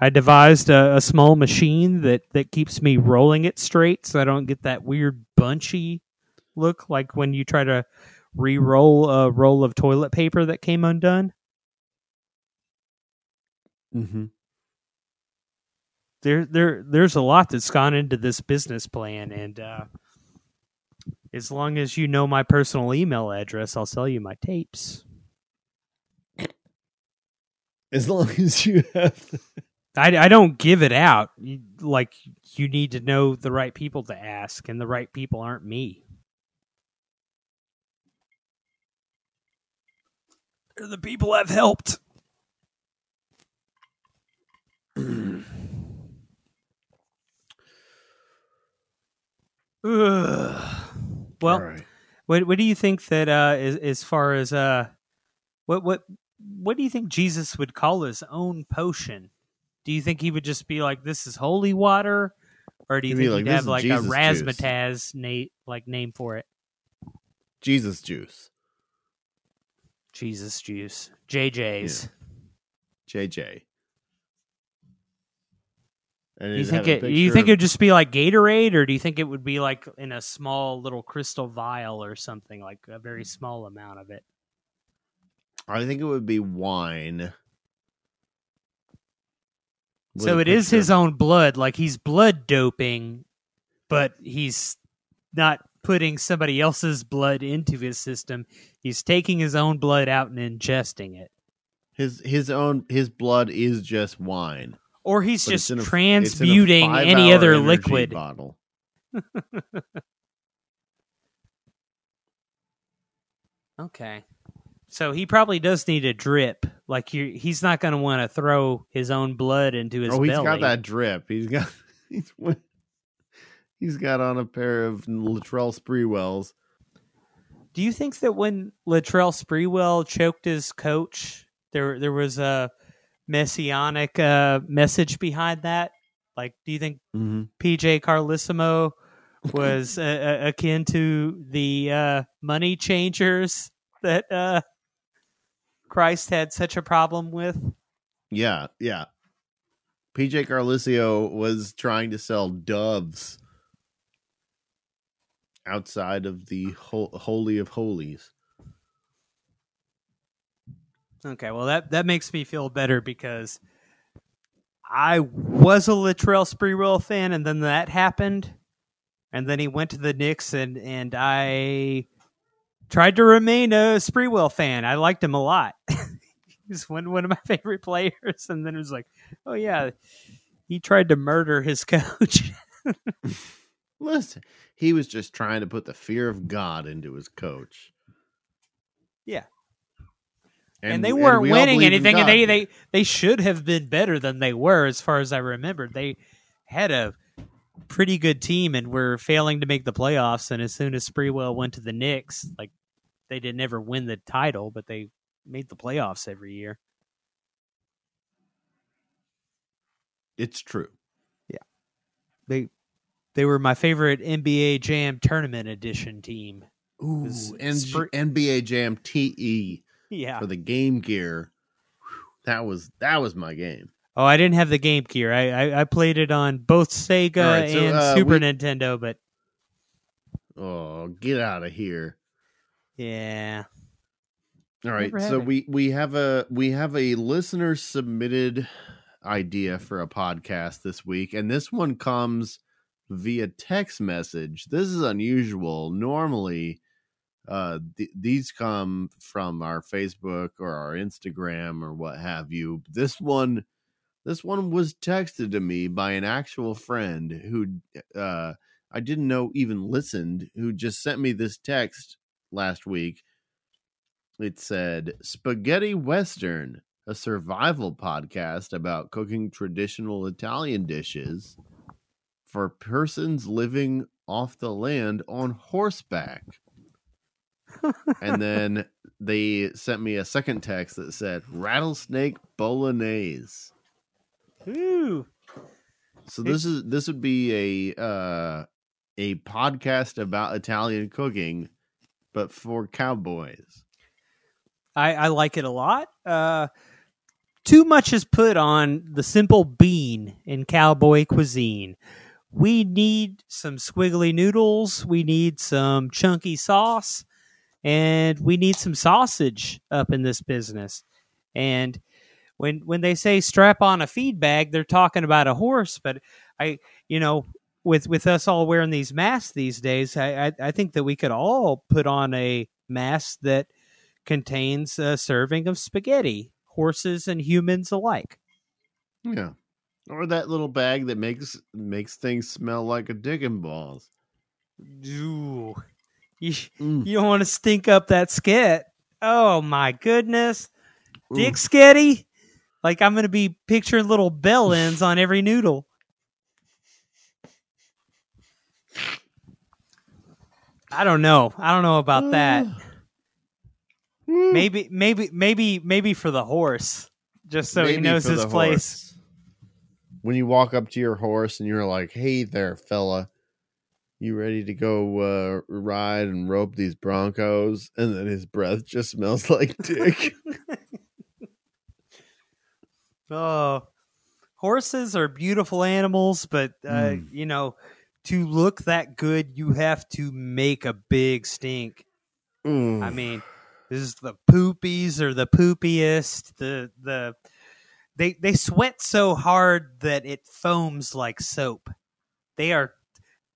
I devised a, a small machine that that keeps me rolling it straight, so I don't get that weird bunchy look like when you try to re-roll a roll of toilet paper that came undone. Mm-hmm. There there there's a lot that's gone into this business plan, and uh, as long as you know my personal email address, I'll sell you my tapes. As long as you have I, I don't give it out. You, like you need to know the right people to ask, and the right people aren't me. They're the people I've helped. Well, right. what what do you think that uh as, as far as uh what what what do you think Jesus would call his own potion? Do you think he would just be like this is holy water or do you He'd think like, he'd "This have like a Jesus juice." razzmatazz na- like name for it? Jesus juice. Jesus juice. JJ's. JJ. And Do you think it you think it would just be like Gatorade or do you think it would be like in a small little crystal vial or something like a very small amount of it? I think it would be wine. So it is his own blood like he's blood doping but he's not putting somebody else's blood into his system he's taking his own blood out and ingesting it his his own his blood is just wine. Or he's but just a- transmuting any other liquid bottle. okay so he probably does need a drip like he's not going to want to throw his own blood into his oh, he's belly got that drip. He's got he's he's got on a pair of Latrell Sprewells. Do you think that when Latrell Sprewell choked his coach, there there was a messianic uh, message behind that? Like, do you think Mm-hmm. PJ Carlesimo was uh, akin to the uh, money changers that uh, Christ had such a problem with? Yeah, yeah. PJ Carlesimo was trying to sell doves outside of the hol- holy of holies. Okay, well that that makes me feel better because I was a Latrell Sprewell fan, and then that happened, and then he went to the Knicks, and and I tried to remain a Sprewell fan. I liked him a lot. He's one one of my favorite players, and then it was like, oh yeah, he tried to murder his coach. Listen, he was just trying to put the fear of God into his coach. And, they weren't we winning anything, and they they they should have been better than they were, as far as I remember. They had a pretty good team and were failing to make the playoffs. And as soon as Sprewell went to the Knicks, like they didn't ever win the title, but they made the playoffs every year. It's true. Yeah. They they were my favorite NBA Jam tournament edition team. Ooh, N- Spr- NBA Jam TE Yeah. for the Game Gear. Whew, That was that was my game. Oh, I didn't have the Game Gear. I I, I played it on both Sega right, so, and uh, Super we- Nintendo, but Oh, get out of here! yeah. All right, so it. we we have a we have a listener submitted idea for a podcast this week, and this one comes via text message. This is unusual. Normally, uh, th- these come from our Facebook or our Instagram or what have you. This one, this one was texted to me by an actual friend who uh, I didn't know even listened. Who just sent me this text last week it said Spaghetti Western, a survival podcast about cooking traditional Italian dishes for persons living off the land on horseback. And then they sent me a second text that said rattlesnake bolognese. Ooh. So this is this would be a uh a podcast about Italian cooking but for cowboys. I, I like it a lot. Uh, too much is put on the simple bean in cowboy cuisine. We need some squiggly noodles. We need some chunky sauce, and we need some sausage up in this business. And when when they say strap on a feed bag, they're talking about a horse. But I, you know, with with us all wearing these masks these days, I I, I think that we could all put on a mask that contains a serving of spaghetti, horses and humans alike. Yeah. Or that little bag that makes makes things smell like a and balls. Ooh. You, Mm. you don't want to stink up that skit. Oh my goodness. Ooh. Dick sketty? Like I'm gonna be picturing little bell ends on every noodle. I don't know. I don't know about that. Mm. Maybe maybe maybe maybe for the horse. Just so he knows his place. horse. When you walk up to your horse and you're like, "Hey there, fella, you ready to go uh, ride and rope these broncos?" And then his breath just smells like dick. Oh, horses are beautiful animals, but uh, Mm. you know, to look that good, you have to make a big stink. I Mm. mean, this is the poopies or the poopiest. The the they they sweat so hard that it foams like soap. They are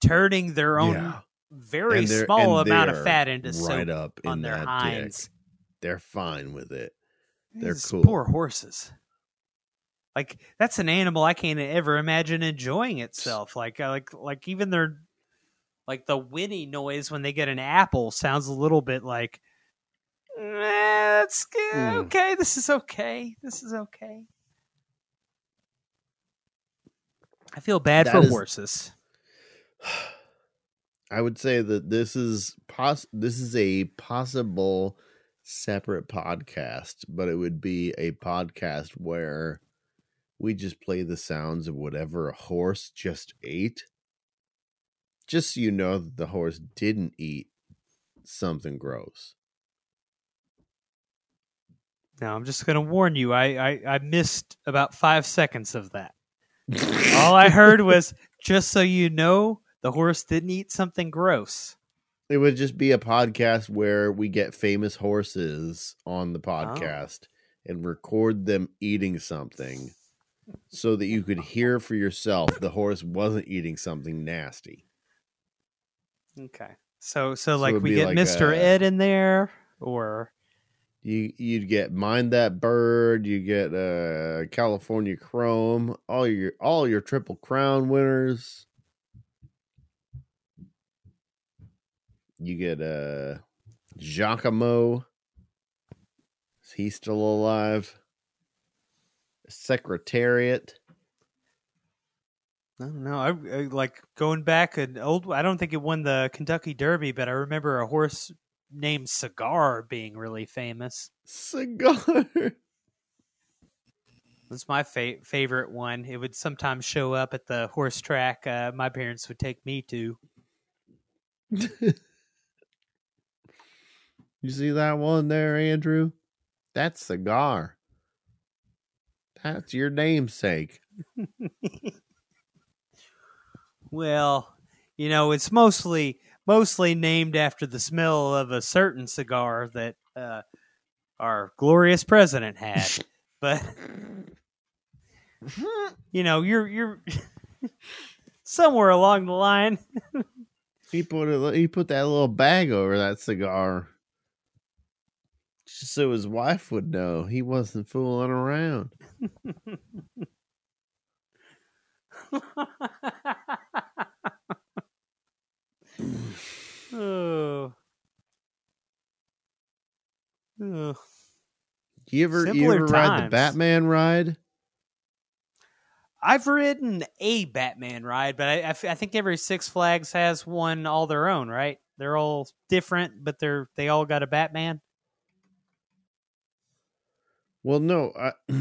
turning their own Yeah. very small amount of fat into right soap up in on their hinds. dick. They're fine with it. They're These cool. Poor horses. Like that's an animal I can't ever imagine enjoying itself. Like uh, like like even their like the whinny noise when they get an apple sounds a little bit like "Eh, that's good. Mm. okay. This is okay. This is okay. I feel bad That for is- horses. I would say that this is poss- this is a possible separate podcast, but it would be a podcast where we just play the sounds of whatever a horse just ate. Just so you know that the horse didn't eat something gross. Now I'm just going to warn you. I, I I missed about five seconds of that. All I heard was just so you know, the horse didn't eat something gross. It would just be a podcast where we get famous horses on the podcast and record them eating something so that you could hear for yourself the horse wasn't eating something nasty. Okay. So so like we get like Mr. a- Ed in there or You you'd get Mine That Bird, you get uh California Chrome, all your all your triple crown winners. You get uh Giacomo. Is he still alive? Secretariat. I don't know. I, I like going back an old. I don't think it won the Kentucky Derby, but I remember a horse named Cigar being really famous. Cigar. That's my fa- favorite one. It would sometimes show up at the horse track. Uh, my parents would take me to. you see that one there, Andrew? That's Cigar. That's your namesake. well, you know, it's mostly mostly named after the smell of a certain cigar that uh, our glorious president had. but you know, you're you're somewhere along the line. he put a, he put that little bag over that cigar just so his wife would know he wasn't fooling around. oh. oh. You ever Simpler you ever times. ride the Batman ride? I've ridden a Batman ride, but I, I, I, think every Six Flags has one all their own, right? They're all different, but they're they all got a Batman. Well, no, I,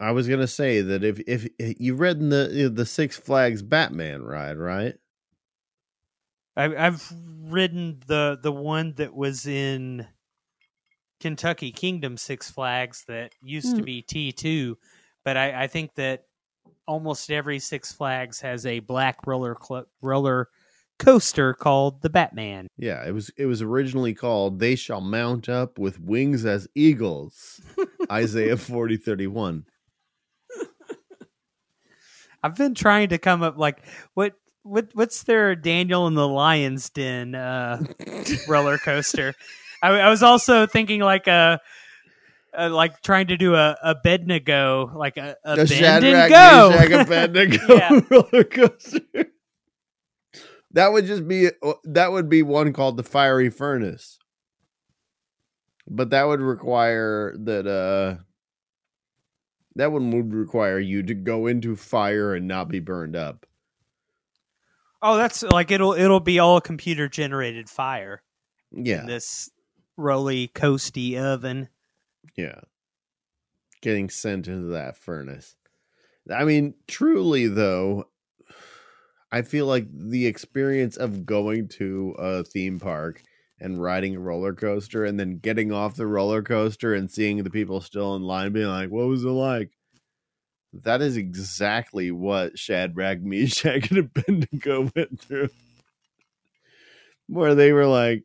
I was gonna say that if if you've read the the Six Flags Batman ride, right? I, I've ridden the the one that was in Kentucky Kingdom Six Flags that used mm. to hmm. be T two, but I, I, think that almost every Six Flags has a black roller cl- roller coaster called the Batman. Yeah, it was it was originally called "They Shall Mount Up with Wings as Eagles," Isaiah forty thirty one. I've been trying to come up like what what what's their Daniel and the Lion's Den uh, roller coaster? I, I, was also thinking like a, a, like trying to do a Abednego, like a, a, a bend Shadrach, and go, Meshach, Abednego roller coaster. That would just be that would be one called the fiery furnace. But that would require that uh that one would require you to go into fire and not be burned up. Oh, that's like it'll it'll be all computer generated fire. Yeah. this roly coasty oven. Yeah. Getting sent into that furnace. I mean, truly though, I feel like the experience of going to a theme park and riding a roller coaster and then getting off the roller coaster and seeing the people still in line being like, what was it like? That is exactly what Shadrach, Meshach, and Abednego went through. Where they were like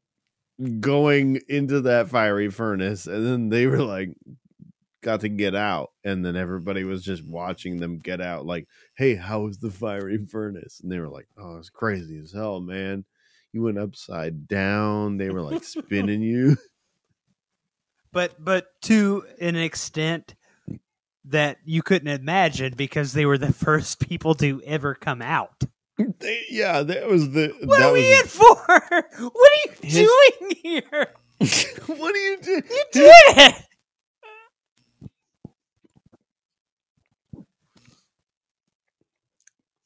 going into that fiery furnace and then they were like got to get out and then everybody was just watching them get out like hey how was the fiery furnace and they were like oh it's crazy as hell man you went upside down. They were like spinning you. But but to an extent that you couldn't imagine because they were the first people to ever come out. They, yeah, that was the. What are we in for? What are you his, doing here? what are you doing? You did it.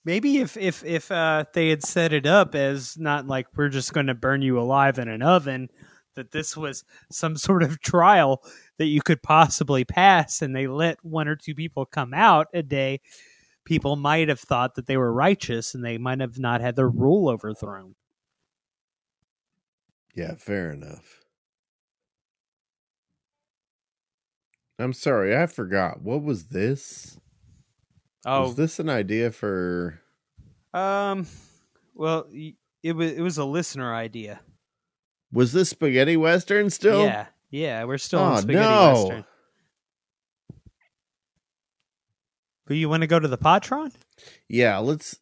Maybe if if if uh, they had set it up as not like we're just going to burn you alive in an oven, that this was some sort of trial that you could possibly pass, and they let one or two people come out a day, people might have thought that they were righteous, and they might have not had their rule overthrown. Yeah, fair enough. I'm sorry, I forgot. What was this? Oh, was this an idea for? Um, well, it was it was a listener idea. Was this spaghetti western still? Yeah, yeah, we're still oh, on spaghetti no. western. But you want to go to the Podtron? Yeah, let's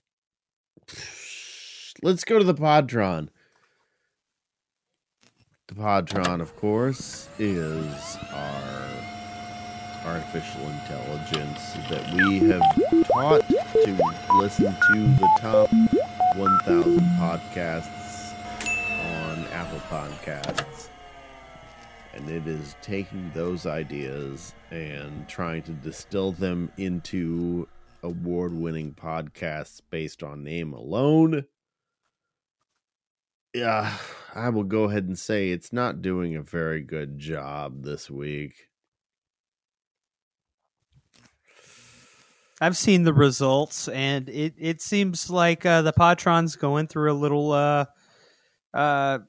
let's go to the Podtron. The Podtron, of course, is our artificial intelligence that we have taught to listen to the top 1,000 podcasts on Apple Podcasts. and it is taking those ideas and trying to distill them into award winning podcasts based on name alone. Yeah, I will go ahead and say it's not doing a very good job this week. I've seen the results, and it, it seems like uh, the Podtron's going through a little, uh, uh,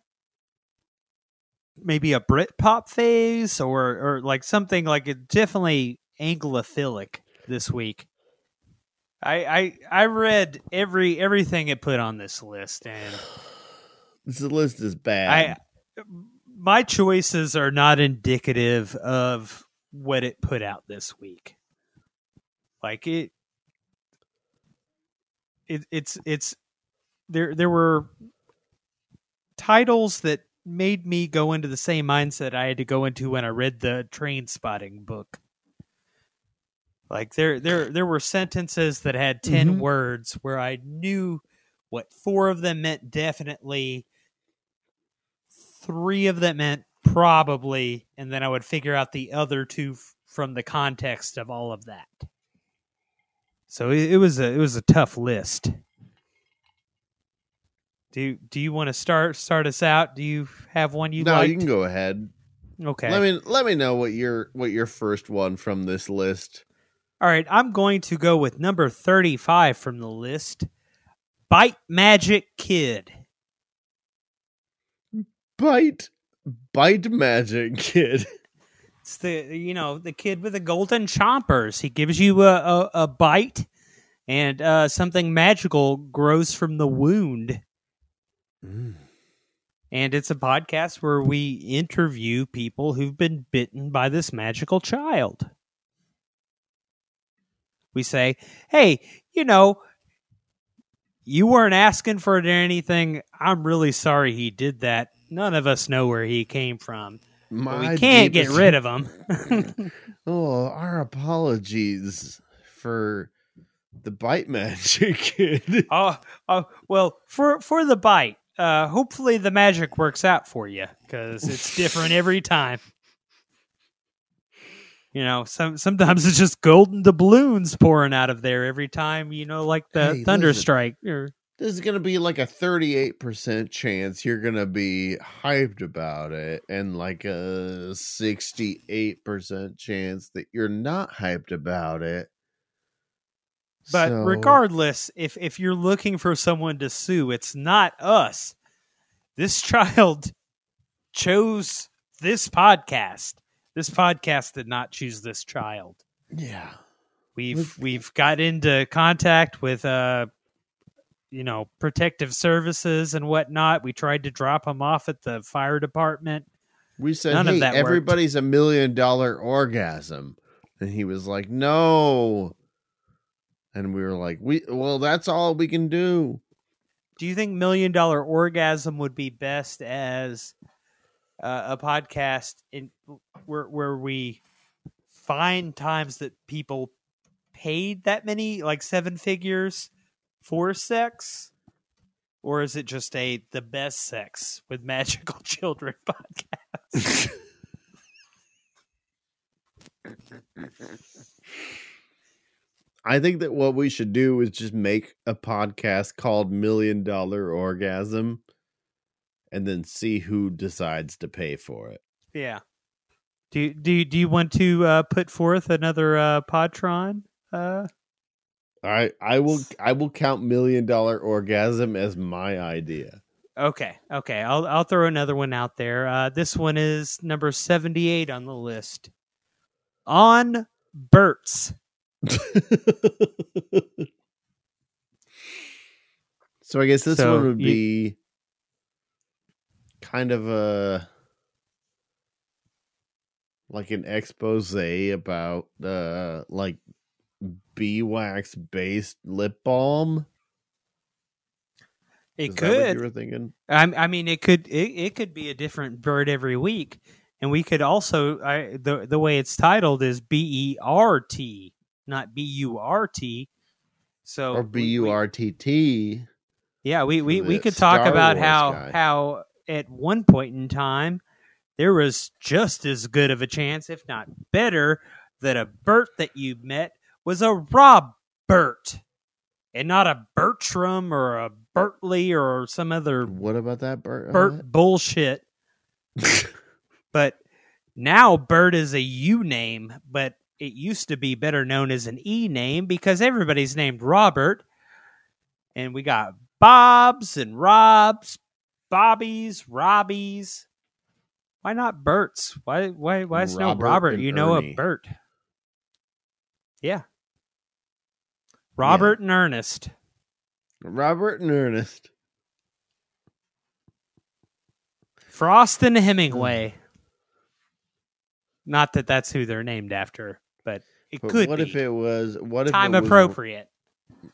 maybe a Brit pop phase, or or like something like it definitely Anglophilic this week. I I I read every everything it put on this list, and this list is bad. I my choices are not indicative of what it put out this week. Like it, it it's it's there there were titles that made me go into the same mindset I had to go into when I read the train spotting book. Like there there there were sentences that had 10 Mhm. words where I knew what four of them meant definitely, three of them meant probably, and then I would figure out the other two f- from the context of all of that. So it, it was a it was a tough list. Do do you want to start start us out? Do you have one you like? no, liked? you can go ahead. Okay. Let me let me know what your what your first one from this list. All right, I'm going to go with number 35 from the list. Bite Magic Kid. Bite Bite Magic Kid. It's the you know the kid with the golden chompers. He gives you a a, a bite, and uh, something magical grows from the wound. Mm. And it's a podcast where we interview people who've been bitten by this magical child. We say, "Hey, you know, you weren't asking for anything. I'm really sorry he did that. None of us know where he came from. But we can't get rid of them. Oh, our apologies for the Bite Magic Kid. Oh, oh, well, for for the bite, uh, hopefully the magic works out for you because it's different every time. You know, some sometimes it's just golden doubloons pouring out of there every time. You know, like the Hey, thunder listen. strike. Or There's gonna be like a 38% chance you're gonna be hyped about it, and like a 68% chance that you're not hyped about it. but So- regardless, if if you're looking for someone to sue, it's not us. This child chose this podcast. This podcast did not choose this child. yeah. We've we've got into contact with uh you know protective services and whatnot. We tried to drop him off at the fire department. We said, None of hey, that worked." everybody's a million dollar orgasm. And he was like, no. And we were like, we well, that's all we can do. Do you think Million Dollar Orgasm would be best as uh, a podcast in where where we find times that people paid that many like seven figures for sex? Or is it just a the best sex with magical children podcast? I think that what we should do is just make a podcast called Million Dollar Orgasm and then see who decides to pay for it. Yeah. Do you, do you, do you want to uh, put forth another uh, Podtron? Uh, I I will I will count Million Dollar Orgasm as my idea. okay, okay. I'll I'll throw another one out there. Uh, this one is number seventy eight on the list. On Burt's. so I guess this So one would you- be kind of a like an expose about uh like beeswax based lip balm. It Is could. you were thinking? I, I mean, it could. It, it could be a different bird every week, and we could also. I, the the way it's titled is B E R T, not B U R T. So or B U R T T. Yeah, we we, we could talk Star about Wars how guy. how at one point in time there was just as good of a chance, if not better, that a Bert that you met was a Robert and not a Bertram or a Bertley or some other What about that, Bert? Bert bullshit. but now Bert is a U name, but it used to be better known as an E name because everybody's named Robert. And we got Bobs and Robs, Bobbies, Robbies. Why not Berts? Why why why is no Robert You know Ernie. a Bert. Yeah. Robert and Ernest. Robert and Ernest. Frost and Hemingway. Hmm. Not that that's who they're named after, but it But could what be if it was? What if time appropriate.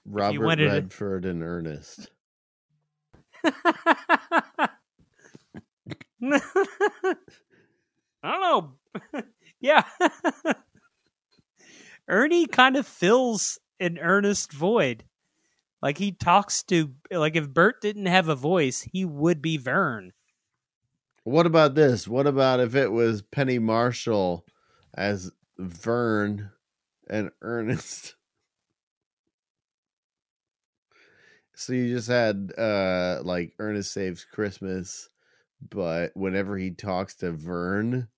Robert Redford and Ernest. I don't know. yeah. Ernie kind of fills an earnest void. Like he talks to like if Bert didn't have a voice, he would be Vern. What about this? What about if it was Penny Marshall as Vern and Ernest? So you just had uh like Ernest Saves Christmas, but whenever he talks to Vern,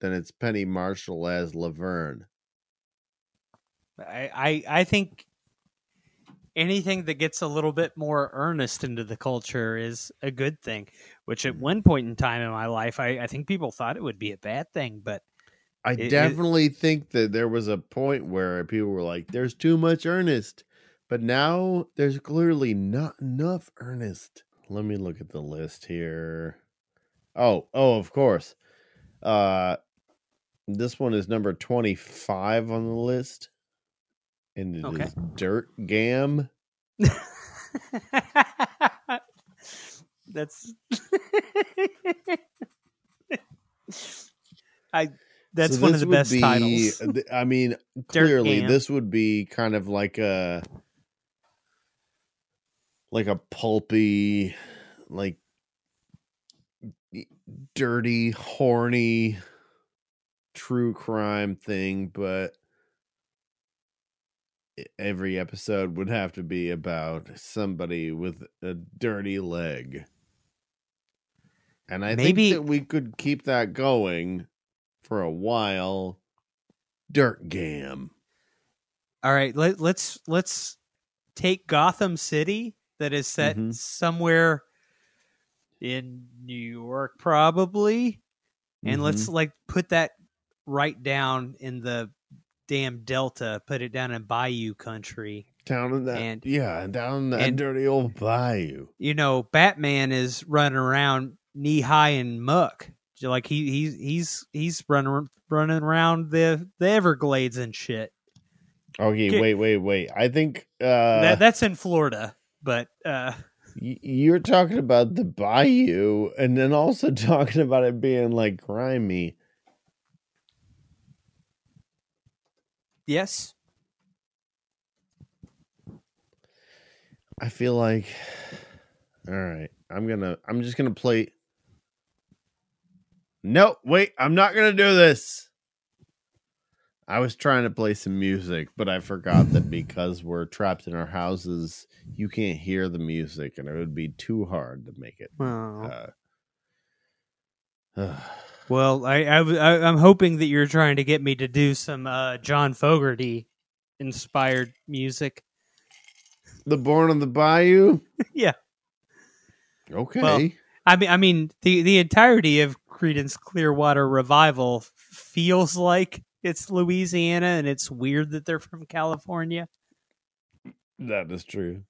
then it's Penny Marshall as Laverne. I, I I think anything that gets a little bit more earnest into the culture is a good thing. Which at one point in time in my life, I, I think people thought it would be a bad thing, but I It- it- definitely think that there was a point where people were like, "There's too much earnest," but now there's clearly not enough earnest. Let me look at the list here. Oh, oh, of course. Uh, this one is number twenty-five on the list, and it is Okay. Dirt Gam. that's I that's So one of the best be- titles. Uh, I mean, clearly this would be kind of like a like a pulpy, like dirty, horny, true crime thing, but every episode would have to be about somebody with a dirty leg. And I Maybe- think that we could keep that going for a while. Dirt Gam. All right, let, let's let's take Gotham City that is set Mhm. somewhere in New York probably and let's Mm-hmm. like put that right down in the damn delta put it down in bayou country down in that and- yeah, down in that and- dirty old bayou. you know batman is running around knee high in muck like he he's he's he's running running around the the everglades and shit Okay, Get- wait, wait, wait. I think uh that, that's in florida but uh y- you're talking about the bayou and then also talking about it being like grimy. Yes I feel like all right. I'm gonna I'm just gonna play No, wait, I'm not gonna do this. I was trying to play some music, but I forgot that because we're trapped in our houses, you can't hear the music and it would be too hard to make it. oh. Uh, Well, I, I, I I'm hoping that you're trying to get me to do some uh, John Fogerty inspired music. the Born on the Bayou? Yeah. Okay. Well, I mean, I mean the the entirety of Creedence Clearwater Revival feels like it's Louisiana, and it's weird that they're from California. that is true.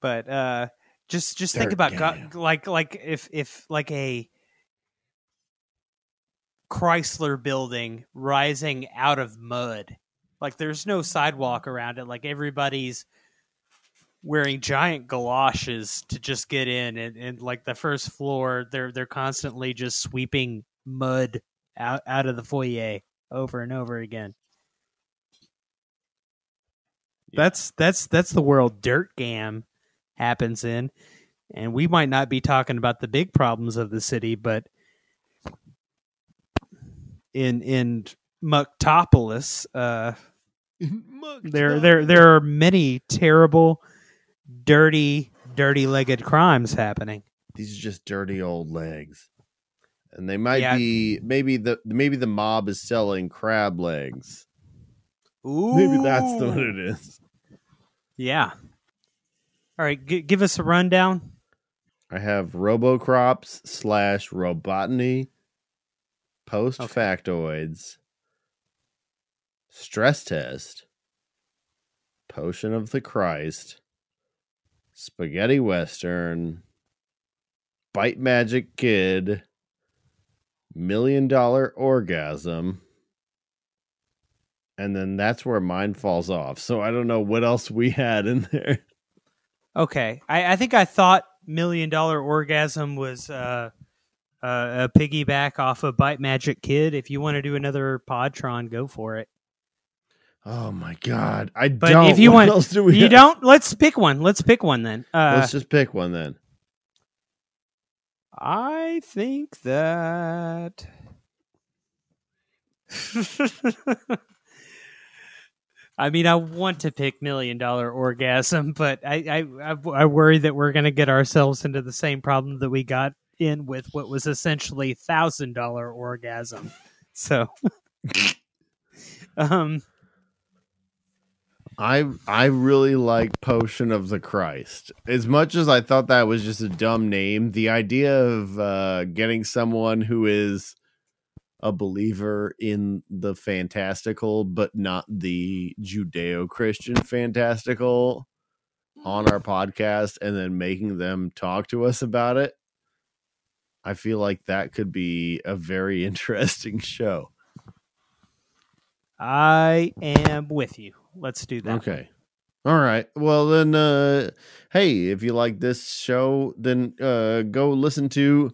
But uh, just just think about gang. go- like like if if like a Chrysler building rising out of mud. Like there's no sidewalk around it. Like everybody's wearing giant galoshes to just get in and, and like the first floor they're they're constantly just sweeping mud out out of the foyer over and over again. Yeah. That's that's that's the world dirt gam happens in. And we might not be talking about the big problems of the city, but in in Mucktopolis. Uh, there there there are many terrible, dirty, dirty legged crimes happening. These are just dirty old legs. And they might Yeah. be maybe the maybe the mob is selling crab legs. Ooh, Maybe that's what it is. Yeah. All right, g- give us a rundown. I have Robocrops slash Robotany, Post Factoids, Stress Test, Potion of the Christ, Spaghetti Western, Bite Magic Kid, Million Dollar Orgasm, and then that's where mine falls off. So I don't know what else we had in there. Okay, I, I think I thought Million Dollar Orgasm was uh, uh, a piggyback off of Bite Magic Kid. If you want to do another Podtron, go for it. Oh my god! I But don't. if you what want- else do we you have? don't. Let's pick one. Let's pick one then. Uh, Let's just pick one then. I think that. I mean, I want to pick Million Dollar Orgasm, but I I, I, I worry that we're going to get ourselves into the same problem that we got in with what was essentially Thousand Dollar Orgasm. So, um, I I really like Potion of the Christ. As much as I thought that was just a dumb name, the idea of uh, getting someone who is a believer in the fantastical, but not the Judeo-Christian fantastical, on our podcast, and then making them talk to us about it, I feel like that could be a very interesting show. I am with you. Let's do that. Okay. All right. Well then uh hey, if you like this show, then uh go listen to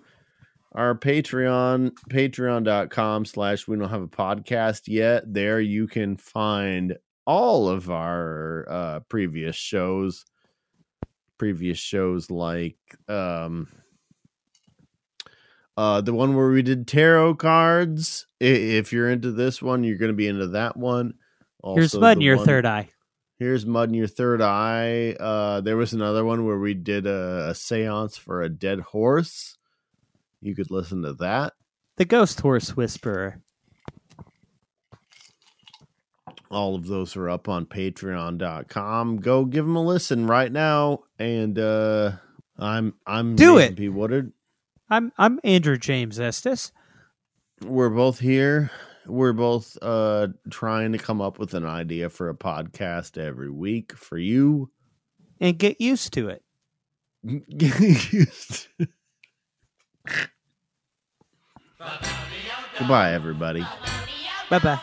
our Patreon, patreon.com slash we don't have a podcast yet. There you can find all of our uh previous shows. Previous shows like um uh the one where we did tarot cards. If you're into this one, you're gonna be into that one. Here's Also, Bud in your one- third eye. Here's Mud in Your Third Eye. Uh, there was another one where we did a, a seance for a dead horse. You could listen to that. The Ghost Horse Whisperer. All of those are up on patreon.com. Go give them a listen right now. And uh, I'm I'm Do Nathan it. P. Woodard. I'm I'm Andrew James Estes. We're both here. We're both uh, trying to come up with an idea for a podcast every week for you. and get used to it. Goodbye, everybody. Bye bye.